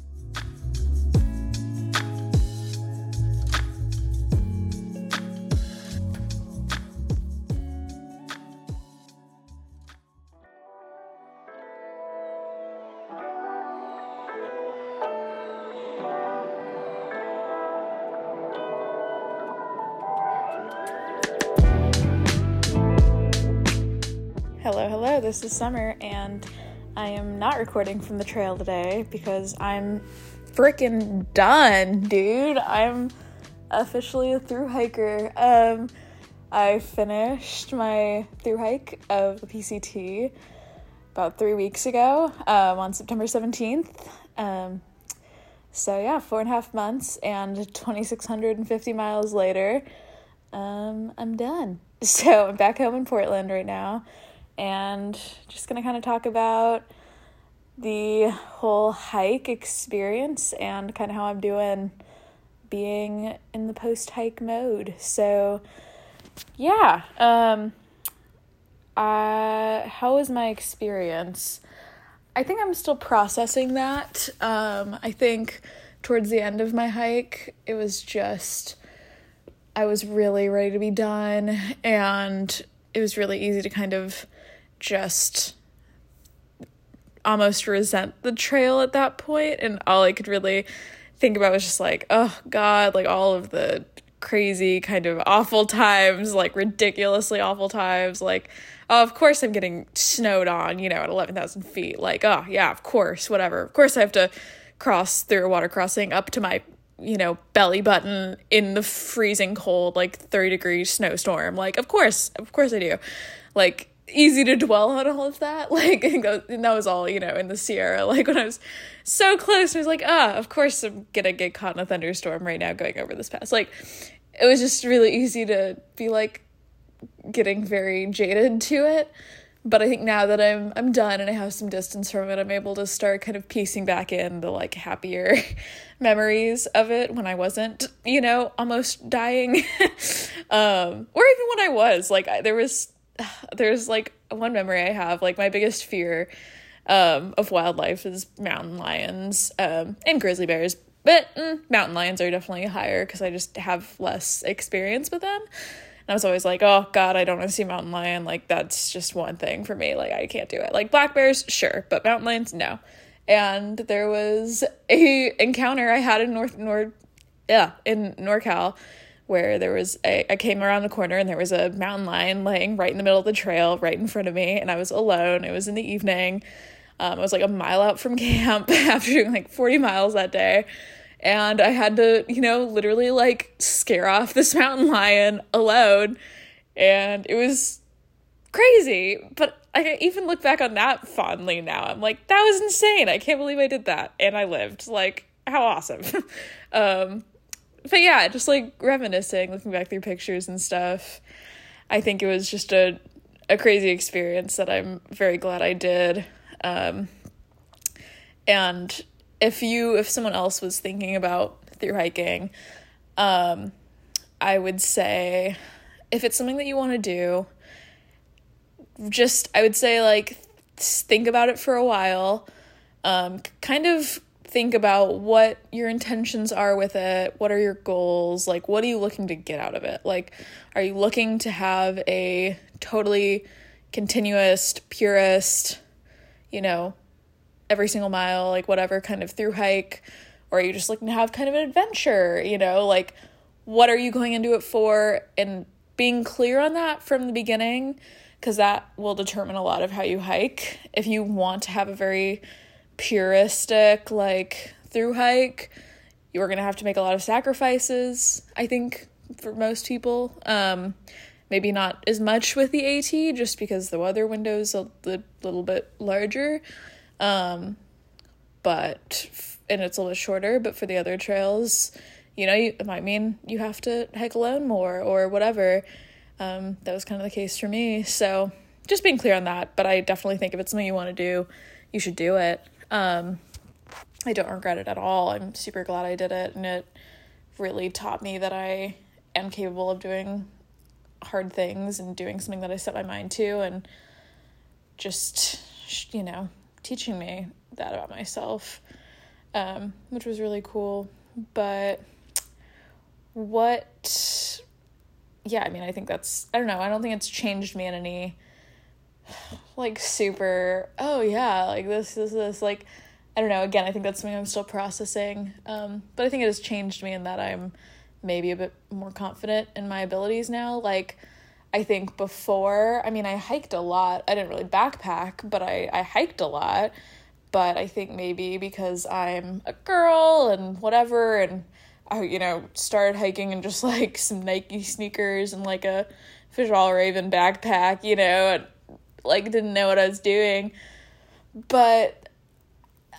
this is Summer, and I am not recording from the trail today because I'm freaking done, dude. I'm officially a through hiker. Um, I finished my through hike of the PCT about three weeks ago um, on September 17th. Um, so, yeah, four and a half months and 2,650 miles later, um, I'm done. So, I'm back home in Portland right now and just gonna kind of talk about the whole hike experience and kind of how I'm doing being in the post hike mode. So, yeah, um, uh, how was my experience? I think I'm still processing that. Um, I think towards the end of my hike, it was just I was really ready to be done, and it was really easy to kind of just almost resent the trail at that point and all I could really think about was just like oh god like all of the crazy kind of awful times like ridiculously awful times like oh of course I'm getting snowed on you know at 11,000 feet like oh yeah of course whatever. Of course I have to cross through a water crossing up to my you know belly button in the freezing cold like 30 degree snowstorm like of course of course I do. Like easy to dwell on all of that. Like, and that was all, you know, in the Sierra. Like, when I was so close, I was like, ah, of course I'm gonna get caught in a thunderstorm right now going over this pass. Like, it was just really easy to be like getting very jaded to it. But I think now that I'm I'm done and I have some distance from it, I'm able to start kind of piecing back in the like happier memories of it when I wasn't, you know, almost dying. um, or even when I was. Like I, there was there's like one memory I have, like my biggest fear um, of wildlife is mountain lions um, and grizzly bears. But mm, mountain lions are definitely higher because I just have less experience with them. And I was always like, oh God, I don't want to see mountain lion. Like that's just one thing for me. Like I can't do it. Like black bears, sure, but mountain lions, no. And there was a encounter I had in North North, yeah, in NorCal where there was a I came around the corner and there was a mountain lion laying right in the middle of the trail, right in front of me, and I was alone. It was in the evening. Um, I was like a mile out from camp after doing like 40 miles that day. And I had to, you know, literally like scare off this mountain lion alone. And it was crazy. But I even look back on that fondly now. I'm like, that was insane. I can't believe I did that. And I lived. Like, how awesome. um, but yeah, just like reminiscing, looking back through pictures and stuff. I think it was just a a crazy experience that I'm very glad I did. Um, and if you if someone else was thinking about through hiking, um, I would say if it's something that you want to do, just I would say like think about it for a while. Um, kind of think about what your intentions are with it. What are your goals? Like, what are you looking to get out of it? Like, are you looking to have a totally continuous, purist, you know, every single mile, like whatever kind of through hike? Or are you just looking to have kind of an adventure? You know, like, what are you going into it for? And being clear on that from the beginning because that will determine a lot of how you hike. If you want to have a very puristic, like through hike, you're going to have to make a lot of sacrifices, I think, for most people. Um, maybe not as much with the AT just because the weather window is a little bit larger. Um, but, and it's a little shorter, but for the other trails, you know, you, it might mean you have to hike alone more or whatever. Um, that was kind of the case for me. So just being clear on that. But I definitely think if it's something you want to do, you should do it. Um, I don't regret it at all. I'm super glad I did it, and it really taught me that I am capable of doing hard things and doing something that I set my mind to, and just you know teaching me that about myself, um, which was really cool. But what yeah, I mean, I think that's I don't know. I don't think it's changed me in any like super. Oh yeah, like this, this, this. Like I don't know. Again, I think that's something I'm still processing. Um, but I think it has changed me in that I'm maybe a bit more confident in my abilities now. Like I think before, I mean, I hiked a lot. I didn't really backpack, but I I hiked a lot. But I think maybe because I'm a girl and whatever and I, you know, started hiking in just like some Nike sneakers and like a Fjällräven backpack, you know, and like didn't know what I was doing. But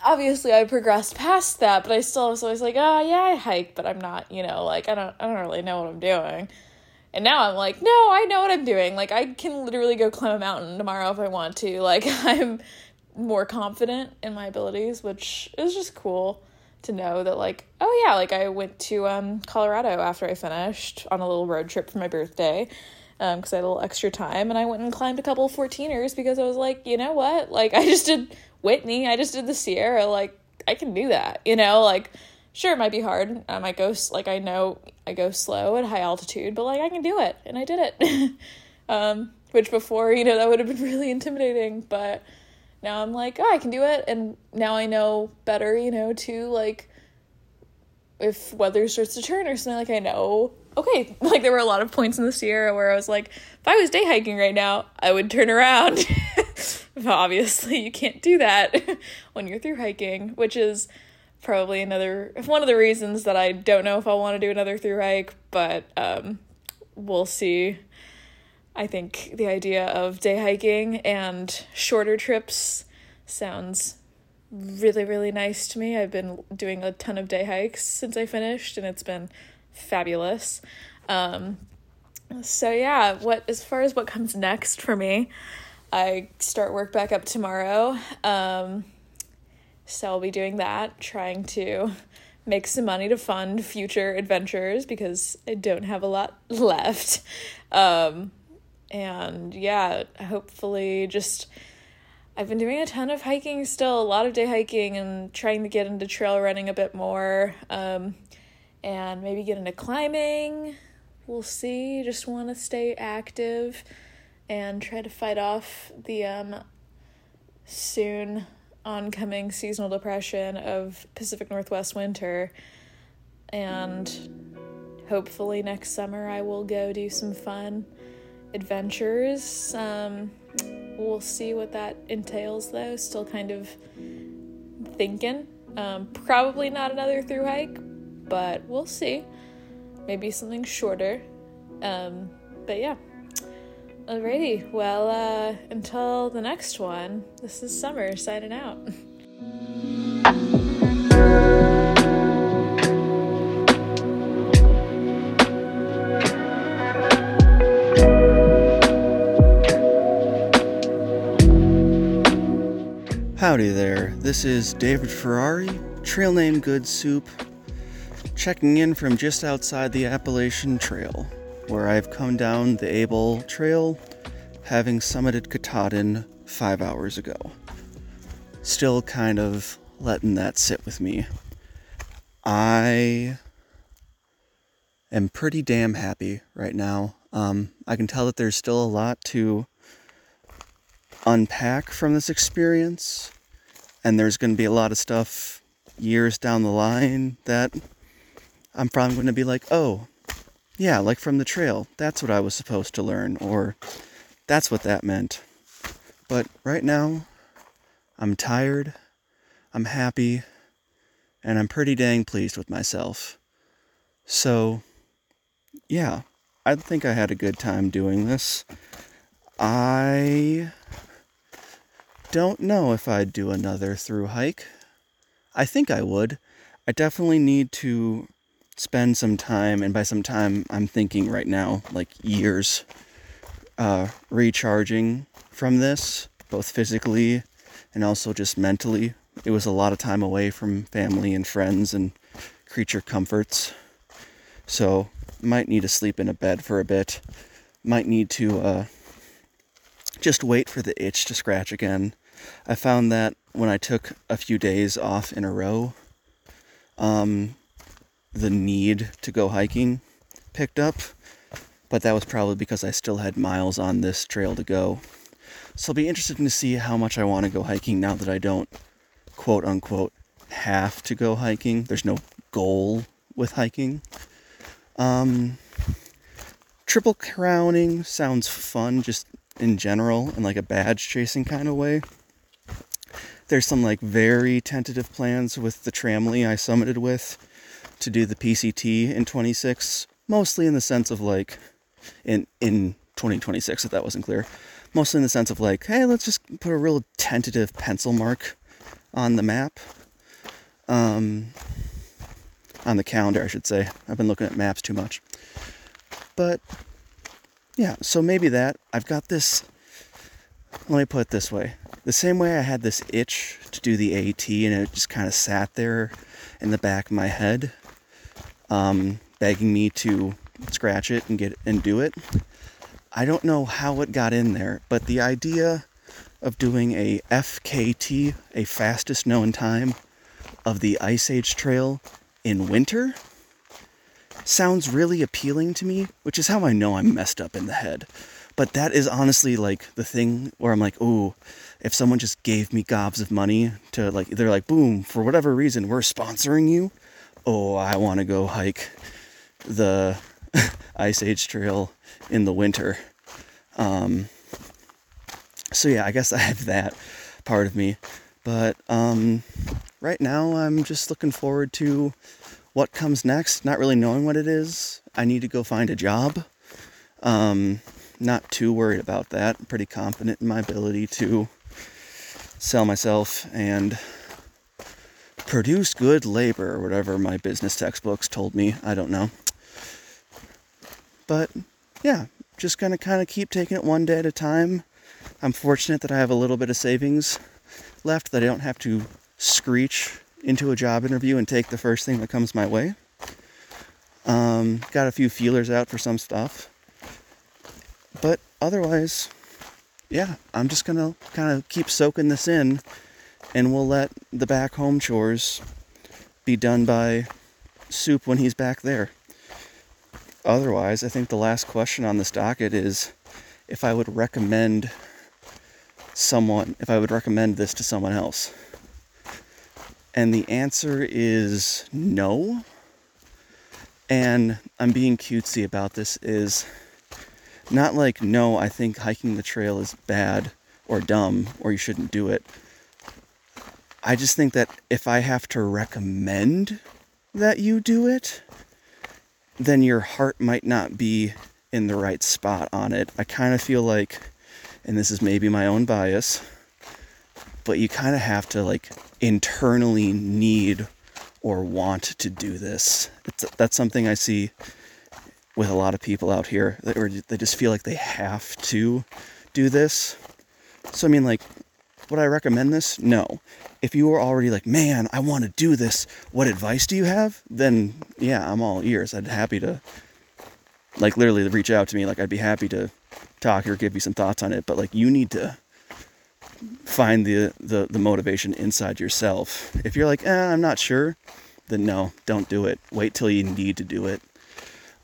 obviously I progressed past that, but I still was always like, oh yeah, I hike, but I'm not, you know, like I don't I don't really know what I'm doing. And now I'm like, no, I know what I'm doing. Like I can literally go climb a mountain tomorrow if I want to. Like I'm more confident in my abilities, which is just cool to know that like oh yeah like i went to um, colorado after i finished on a little road trip for my birthday because um, i had a little extra time and i went and climbed a couple 14ers because i was like you know what? Like i just did whitney. I just did the sierra. Like i can do that you know? Like sure it might be hard. Um, i go like i know i go slow at high altitude but like i can do it and i did it. Um, which before you know that would have been really intimidating but now I'm like, oh, I can do it. And now I know better, you know, to like, if weather starts to turn or something, like I know, okay, like there were a lot of points in the Sierra where I was like, if I was day hiking right now, I would turn around. obviously, you can't do that when you're through hiking, which is probably another one of the reasons that I don't know if I want to do another through hike, but um, we'll see I think the idea of day hiking and shorter trips sounds really, really nice to me. I've been doing a ton of day hikes since I finished, and it's been fabulous. Um, so yeah, what as far as what comes next for me, I start work back up tomorrow. Um, so I'll be doing that, trying to make some money to fund future adventures because I don't have a lot left. Um, and yeah, hopefully just I've been doing a ton of hiking still, a lot of day hiking and trying to get into trail running a bit more. Um, and maybe get into climbing. We'll see. Just want to stay active and try to fight off the um, soon oncoming seasonal depression of Pacific Northwest winter. And hopefully next summer I will go do some fun adventures. Um, we'll see what that entails, though. Still kind of thinking. Um, probably not another through hike, but we'll see. Maybe something shorter. Um, but yeah. Alrighty, well, uh, until the next one, this is Summer signing out. Howdy there, this is David Ferrari, trail name Good Soup, checking in from just outside the Appalachian Trail, where I've come down the Abol Trail, having summited Katahdin five hours ago. Still kind of letting that sit with me. I am pretty damn happy right now. Um, I can tell that there's still a lot to unpack from this experience, and there's going to be a lot of stuff years down the line that I'm probably going to be like, oh, yeah, like from the trail, that's what I was supposed to learn, or that's what that meant. But right now, I'm tired, I'm happy, and I'm pretty dang pleased with myself. So, yeah, I think I had a good time doing this. I don't know if I'd do another through hike. I think I would. I definitely need to spend some time, and by some time, I'm thinking right now, like years, uh, recharging from this, both physically and also just mentally. It was a lot of time away from family and friends and creature comforts. So, might need to sleep in a bed for a bit. Might need to uh, just wait for the itch to scratch again. I found that when I took a few days off in a row, um, the need to go hiking picked up, but that was probably because I still had miles on this trail to go. So I'll be interested to see how much I want to go hiking now that I don't, quote unquote, have to go hiking. There's no goal with hiking. Um, triple crowning sounds fun just in general in like a badge chasing kind of way. There's some like very tentative plans with the Tramily I summited with to do the PCT in 26, mostly in the sense of like in in 2026 if that wasn't clear. Mostly in the sense of like, hey, let's just put a real tentative pencil mark on the map. Um on the calendar, I should say. I've been looking at maps too much. But yeah, so maybe that. I've got this. Let me put it this way the same way I had this itch to do the AT and it just kind of sat there in the back of my head, um, begging me to scratch it and get and do it. I don't know how it got in there, but the idea of doing a FKT, a fastest known time of the Ice Age Trail in winter sounds really appealing to me, which is how I know I'm messed up in the head. But that is honestly like the thing where I'm like, oh, if someone just gave me gobs of money to like, they're like, boom, for whatever reason, we're sponsoring you. Oh, I want to go hike the Ice Age Trail in the winter. Um, so yeah, I guess I have that part of me. But um, right now, I'm just looking forward to what comes next, not really knowing what it is. I need to go find a job. Um, not too worried about that. I'm pretty confident in my ability to sell myself and produce good labor, or whatever my business textbooks told me. I don't know. But yeah, just gonna kind of keep taking it one day at a time. I'm fortunate that I have a little bit of savings left that I don't have to screech into a job interview and take the first thing that comes my way. Um, got a few feelers out for some stuff. But otherwise, yeah, I'm just gonna kind of keep soaking this in and we'll let the back home chores be done by Soup when he's back there. Otherwise, I think the last question on this docket is if I would recommend someone, if I would recommend this to someone else. And the answer is no. And I'm being cutesy about this is not like no, I think hiking the trail is bad or dumb or you shouldn't do it. I just think that if I have to recommend that you do it, then your heart might not be in the right spot on it. I kind of feel like and this is maybe my own bias, but you kind of have to like internally need or want to do this. It's, that's something I see with a lot of people out here, or they just feel like they have to do this. So I mean, like, Would I recommend this? No. If you are already like, man, I want to do this, what advice do you have? Then yeah, I'm all ears. I'd happy to like literally reach out to me. Like I'd be happy to talk or give you some thoughts on it. But like you need to find the the, the motivation inside yourself. If you're like, eh, I'm not sure, then no, don't do it. Wait till you need to do it.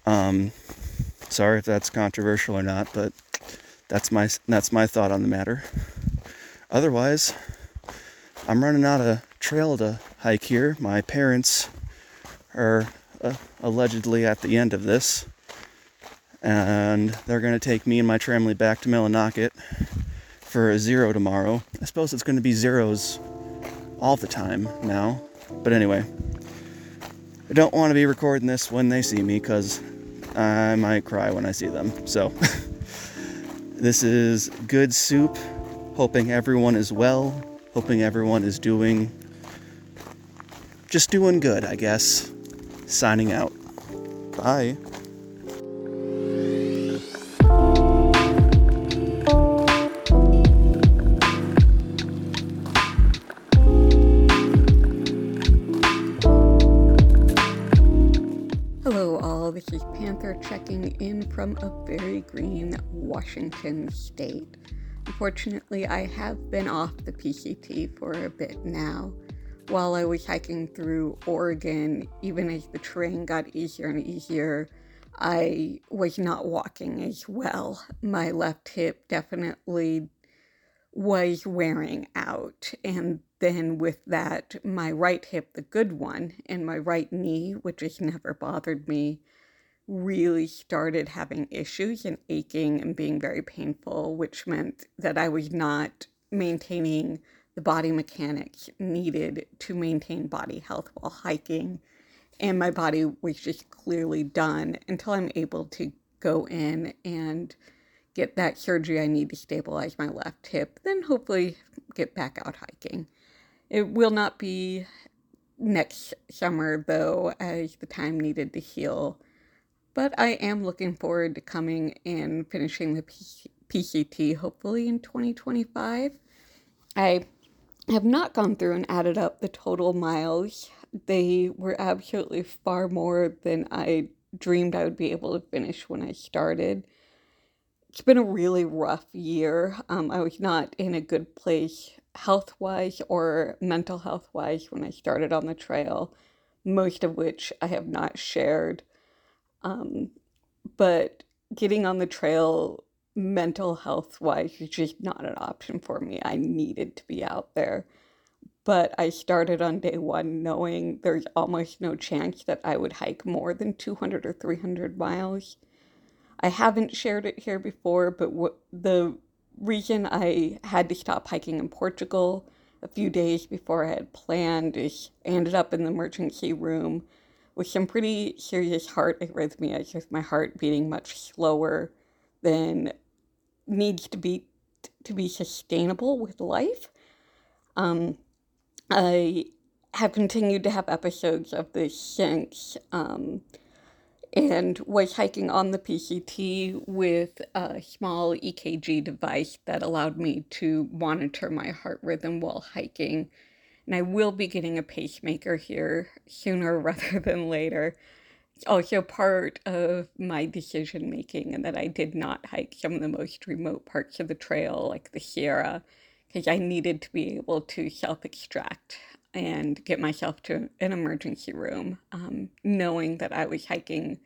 Um, sorry if that's controversial or not, but that's my that's my thought on the matter. Otherwise, I'm running out of trail to hike here. My parents are uh, allegedly at the end of this, and they're going to take me and my family back to Millinocket for a zero tomorrow. I suppose it's going to be zeros all the time now. But anyway, I don't want to be recording this when they see me because I might cry when I see them. So, this is good soup hoping everyone is well, hoping everyone is doing just doing good, I guess. Signing out. Bye. Hello, all. This is Panther checking in from a very green Washington state. Unfortunately, I have been off the PCT for a bit now. While I was hiking through Oregon, even as the terrain got easier and easier, I was not walking as well. My left hip definitely was wearing out. And then with that, my right hip, the good one, and my right knee, which has never bothered me, really started having issues and aching and being very painful, which meant that I was not maintaining the body mechanics needed to maintain body health while hiking. And my body was just clearly done until I'm able to go in and get that surgery I need to stabilize my left hip, then hopefully get back out hiking. It will not be next summer, though, as the time needed to heal but I am looking forward to coming and finishing the PCT hopefully in 2025. I have not gone through and added up the total miles. They were absolutely far more than I dreamed I would be able to finish when I started. It's been a really rough year. Um, I was not in a good place health wise or mental health wise when I started on the trail, most of which I have not shared. Um, but getting on the trail mental health wise is just not an option for me. I needed to be out there. But I started on day one knowing there's almost no chance that I would hike more than 200 or 300 miles. I haven't shared it here before, but what, the reason I had to stop hiking in Portugal a few days before I had planned is I ended up in the emergency room with some pretty serious heart arrhythmias, with my heart beating much slower than needs to be to be sustainable with life. Um, I have continued to have episodes of this since, um, and was hiking on the PCT with a small EKG device that allowed me to monitor my heart rhythm while hiking and I will be getting a pacemaker here sooner rather than later. It's also part of my decision making, and that I did not hike some of the most remote parts of the trail, like the Sierra, because I needed to be able to self extract and get myself to an emergency room, um, knowing that I was hiking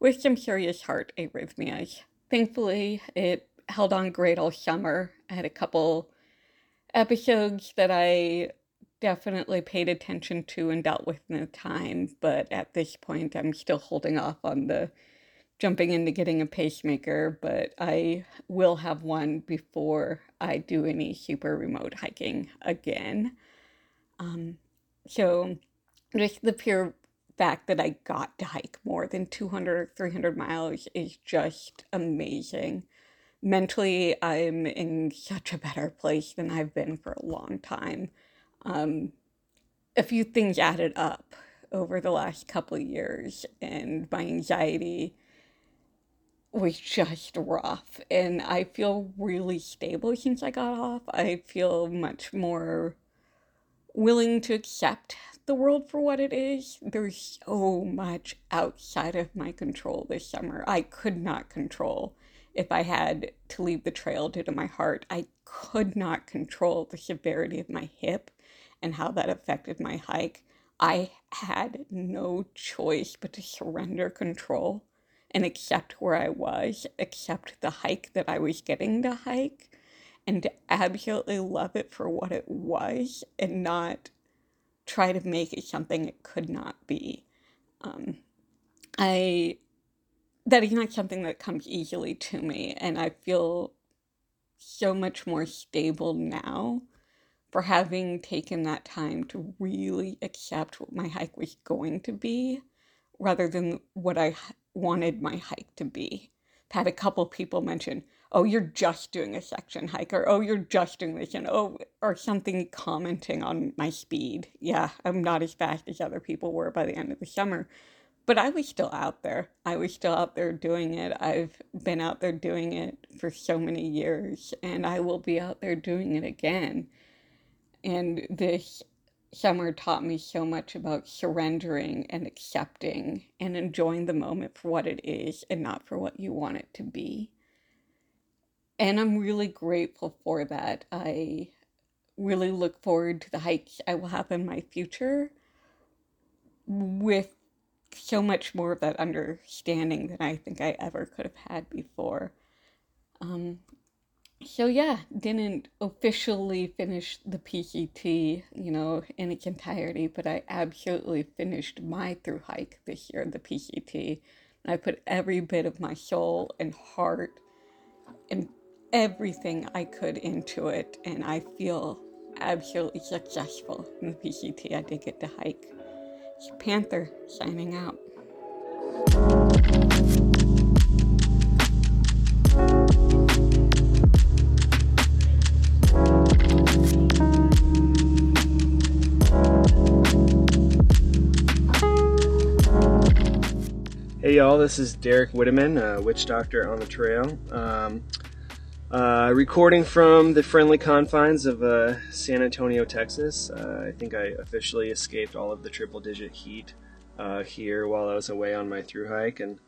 with some serious heart arrhythmias. Thankfully, it held on great all summer. I had a couple episodes that I definitely paid attention to and dealt with in the time, but at this point, I'm still holding off on the jumping into getting a pacemaker, but I will have one before I do any super remote hiking again. Um, so, just the pure fact that I got to hike more than 200 or 300 miles is just amazing. Mentally, I'm in such a better place than I've been for a long time um, a few things added up over the last couple years, and my anxiety was just rough. And I feel really stable since I got off. I feel much more willing to accept the world for what it is. There's so much outside of my control this summer. I could not control if I had to leave the trail due to my heart. I could not control the severity of my hip and how that affected my hike. I had no choice but to surrender control and accept where I was, accept the hike that I was getting to hike, and to absolutely love it for what it was and not try to make it something it could not be. Um, I that is not something that comes easily to me, and I feel so much more stable now for having taken that time to really accept what my hike was going to be rather than what I wanted my hike to be. I've had a couple people mention, oh, you're just doing a section hike, or oh, you're just doing this, and oh, or something commenting on my speed. Yeah, I'm not as fast as other people were by the end of the summer, but I was still out there. I was still out there doing it. I've been out there doing it for so many years, and I will be out there doing it again. And this summer taught me so much about surrendering and accepting and enjoying the moment for what it is and not for what you want it to be. And I'm really grateful for that. I really look forward to the hikes I will have in my future with so much more of that understanding than I think I ever could have had before. Um, so yeah, didn't officially finish the PCT, you know, in its entirety, but I absolutely finished my through hike this year, the PCT. And I put every bit of my soul and heart and everything I could into it, and I feel absolutely successful in the PCT. I did get to hike. It's Panther signing out. Hey y'all, this is Derek Whitteman, uh, Witch Doctor on the Trail. Um, uh, recording from the friendly confines of uh, San Antonio, Texas. Uh, I think I officially escaped all of the triple digit heat uh, here while I was away on my through hike, and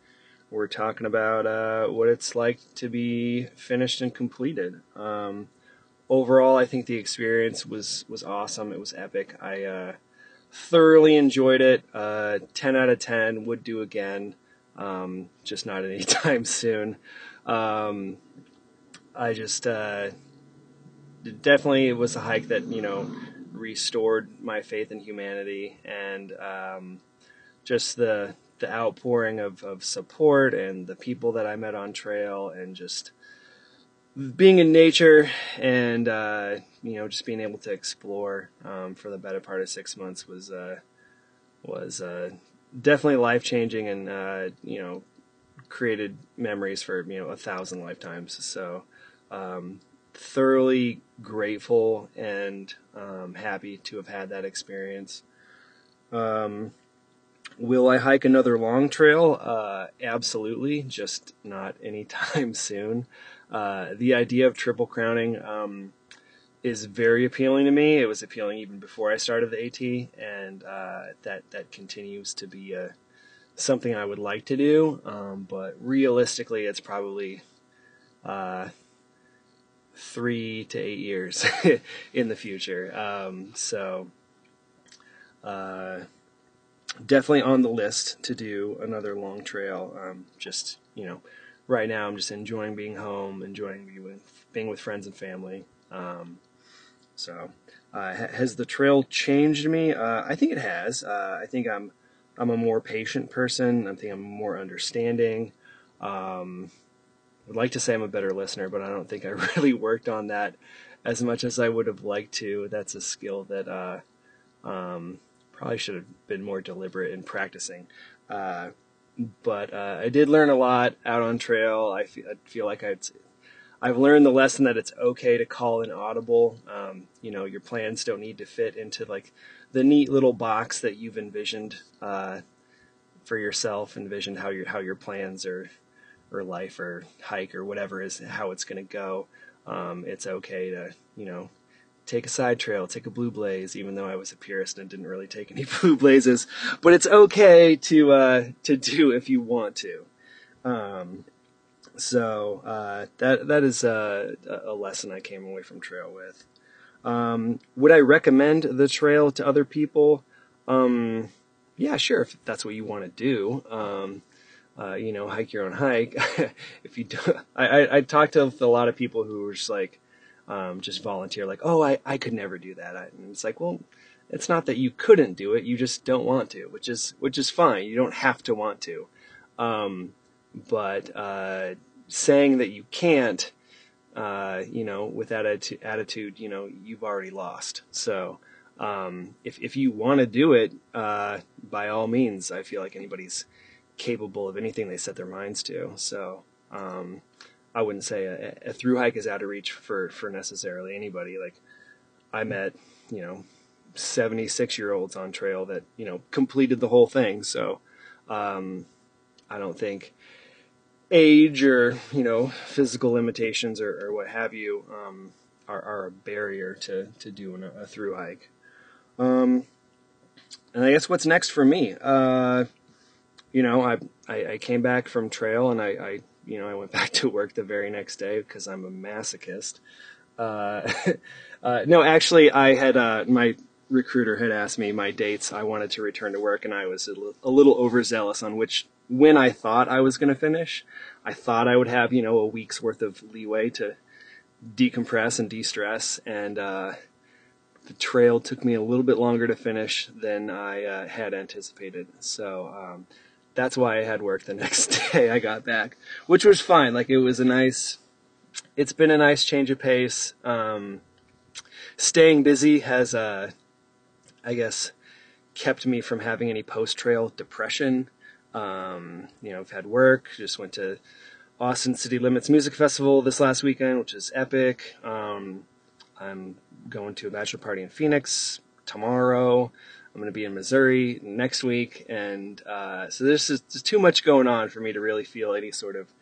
we're talking about what it's like to be finished and completed. Um, overall, I think the experience was was awesome. It was epic. I thoroughly enjoyed it. 10 out of 10 would do again um, just not anytime soon. Um, I just uh, definitely it was a hike that you know restored my faith in humanity and um, just the the outpouring of, of support and the people that I met on trail and just being in nature and uh, you know just being able to explore um, for the better part of six months was uh, was uh, definitely life changing and uh, you know created memories for you know a thousand lifetimes. So um, thoroughly grateful and um, happy to have had that experience. Um, will I hike another long trail? Uh, absolutely, just not anytime soon. Uh, the idea of triple crowning um, is very appealing to me. It was appealing even before I started the AT, and uh, that that continues to be a, uh, something I would like to do. Um, but realistically, it's probably uh, three to eight years in the future. Um, so uh, definitely on the list to do another long trail. Um, just you know, right now I'm just enjoying being home, enjoying being with, being with friends and family. Um, so, uh, has the trail changed me? Uh, I think it has. Uh, I think I'm I'm a more patient person. I think I'm more understanding. Um, would like to say I'm a better listener, but I don't think I really worked on that as much as I would have liked to. That's a skill that uh, um, probably should have been more deliberate in practicing. Uh, but uh, I did learn a lot out on trail. I feel, I feel like I'd I've learned the lesson that it's okay to call an audible. Um, you know, your plans don't need to fit into like the neat little box that you've envisioned uh, for yourself. Envisioned how your how your plans are or life or hike or whatever is how it's going to go. Um, it's okay to you know take a side trail, take a blue blaze, even though I was a purist and didn't really take any blue blazes. But it's okay to uh, to do if you want to. Um, so uh, that that is a, a, lesson I came away from trail with. Um, would I recommend the trail to other people? Um, yeah, sure, if that's what you want to do. Um, uh, you know, hike your own hike. if you do, I, I, I talked to a lot of people who were just like, um, just volunteer, like, oh, I, I could never do that. And it's like, well, it's not that you couldn't do it, you just don't want to, which is which is fine. You don't have to want to. Um, but uh, saying that you can't, uh, you know, with that atti- attitude, you know, you've already lost. So um, if if you want to do it, uh, by all means, I feel like anybody's capable of anything they set their minds to. So um, I wouldn't say a, a through hike is out of reach for for necessarily anybody. Like I met, you know, 76 year olds on trail that you know completed the whole thing. So um, I don't think age or you know physical limitations or, or what have you um, are, are, a barrier to to doing a, a through hike. Um, and I guess what's next for me? Uh, you know, I, I, I came back from trail and I, I you know I went back to work the very next day because I'm a masochist. Uh, uh, no, actually, I had uh, my recruiter had asked me my dates I wanted to return to work, and I was a, little overzealous on which when I thought I was going to finish. I thought I would have you know a week's worth of leeway to decompress and de-stress, and uh, the trail took me a little bit longer to finish than I uh, had anticipated. So um, that's why I had work the next day I got back, which was fine. Like it was a nice. It's been a nice change of pace. Um, staying busy has, uh, I guess, kept me from having any post trail depression. Um, you know, I've had work. Just went to Austin City Limits Music Festival this last weekend, which is epic. Um, I'm going to a bachelor party in Phoenix tomorrow. I'm going to be in Missouri next week, and uh, so there's just too much going on for me to really feel any sort of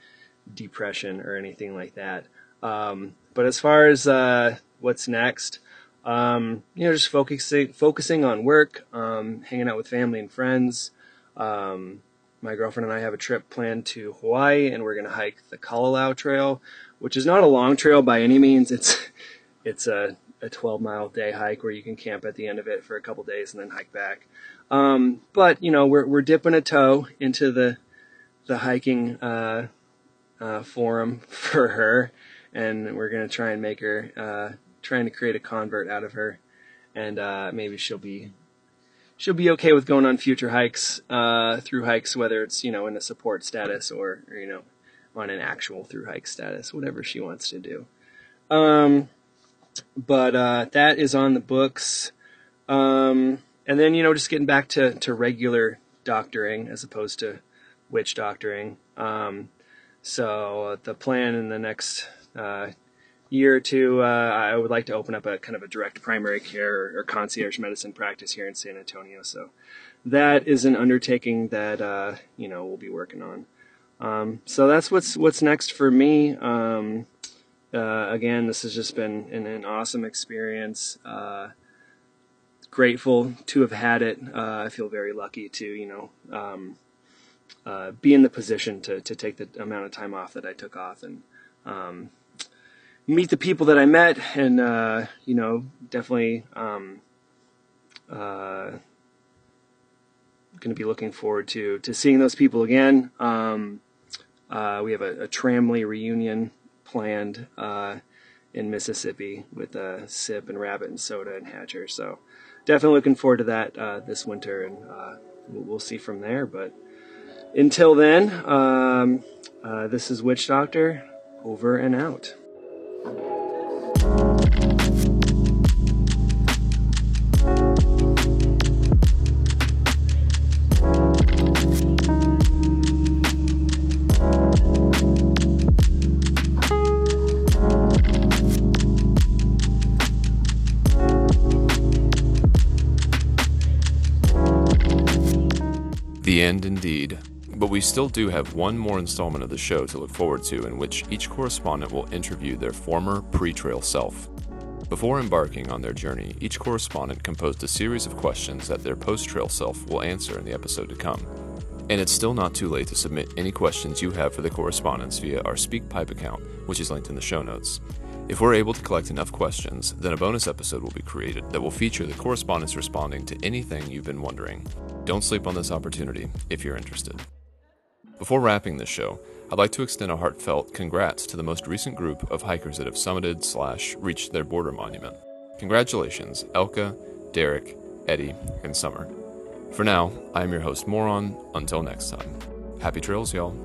depression or anything like that. Um, but as far as uh, what's next, um, you know, just focusing focusing on work, um, hanging out with family and friends. Um, my girlfriend and I have a trip planned to Hawaii, and we're going to hike the Kalalau Trail, which is not a long trail by any means. It's it's a a 12 mile day hike where you can camp at the end of it for a couple days and then hike back. Um, but you know, we're, we're dipping a toe into the, the hiking, uh, uh, forum for her and we're going to try and make her, uh, trying to create a convert out of her and, uh, maybe she'll be, she'll be okay with going on future hikes, uh, through hikes, whether it's, you know, in a support status or, or you know, on an actual through hike status, whatever she wants to do. Um, but uh, that is on the books. Um, and then you know, just getting back to to regular doctoring as opposed to witch doctoring. Um, so uh, the plan in the next uh, year or two, uh, I would like to open up a kind of a direct primary care or concierge medicine practice here in San Antonio. So that is an undertaking that uh, you know we'll be working on. Um, so that's what's what's next for me. Um, uh, again, this has just been an, an awesome experience. Uh, grateful to have had it. Uh, I feel very lucky to, you know, um, uh, be in the position to, to take the amount of time off that I took off and um, meet the people that I met, and uh, you know, definitely um, uh, going to be looking forward to to seeing those people again. Um, we have a, a Tramily reunion planned uh, in Mississippi with uh, Sip and Rabbit and Soda and Hatcher. So definitely looking forward to that uh, this winter, and uh, we'll, we'll, see from there. But until then, um, uh, this is Witch Doctor over and out. The end, indeed. But we still do have one more installment of the show to look forward to, in which each correspondent will interview their former pre trail self. Before embarking on their journey, each correspondent composed a series of questions that their post trail self will answer in the episode to come. And it's still not too late to submit any questions you have for the correspondents via our SpeakPipe account, which is linked in the show notes. If we're able to collect enough questions, then a bonus episode will be created that will feature the correspondents responding to anything you've been wondering. Don't sleep on this opportunity if you're interested. Before wrapping this show, I'd like to extend a heartfelt congrats to the most recent group of hikers that have summited slash reached their border monument. Congratulations, Elka, Derek, Eddie, and Summer. For now, I am your host, Moron. Until next time, happy trails, y'all.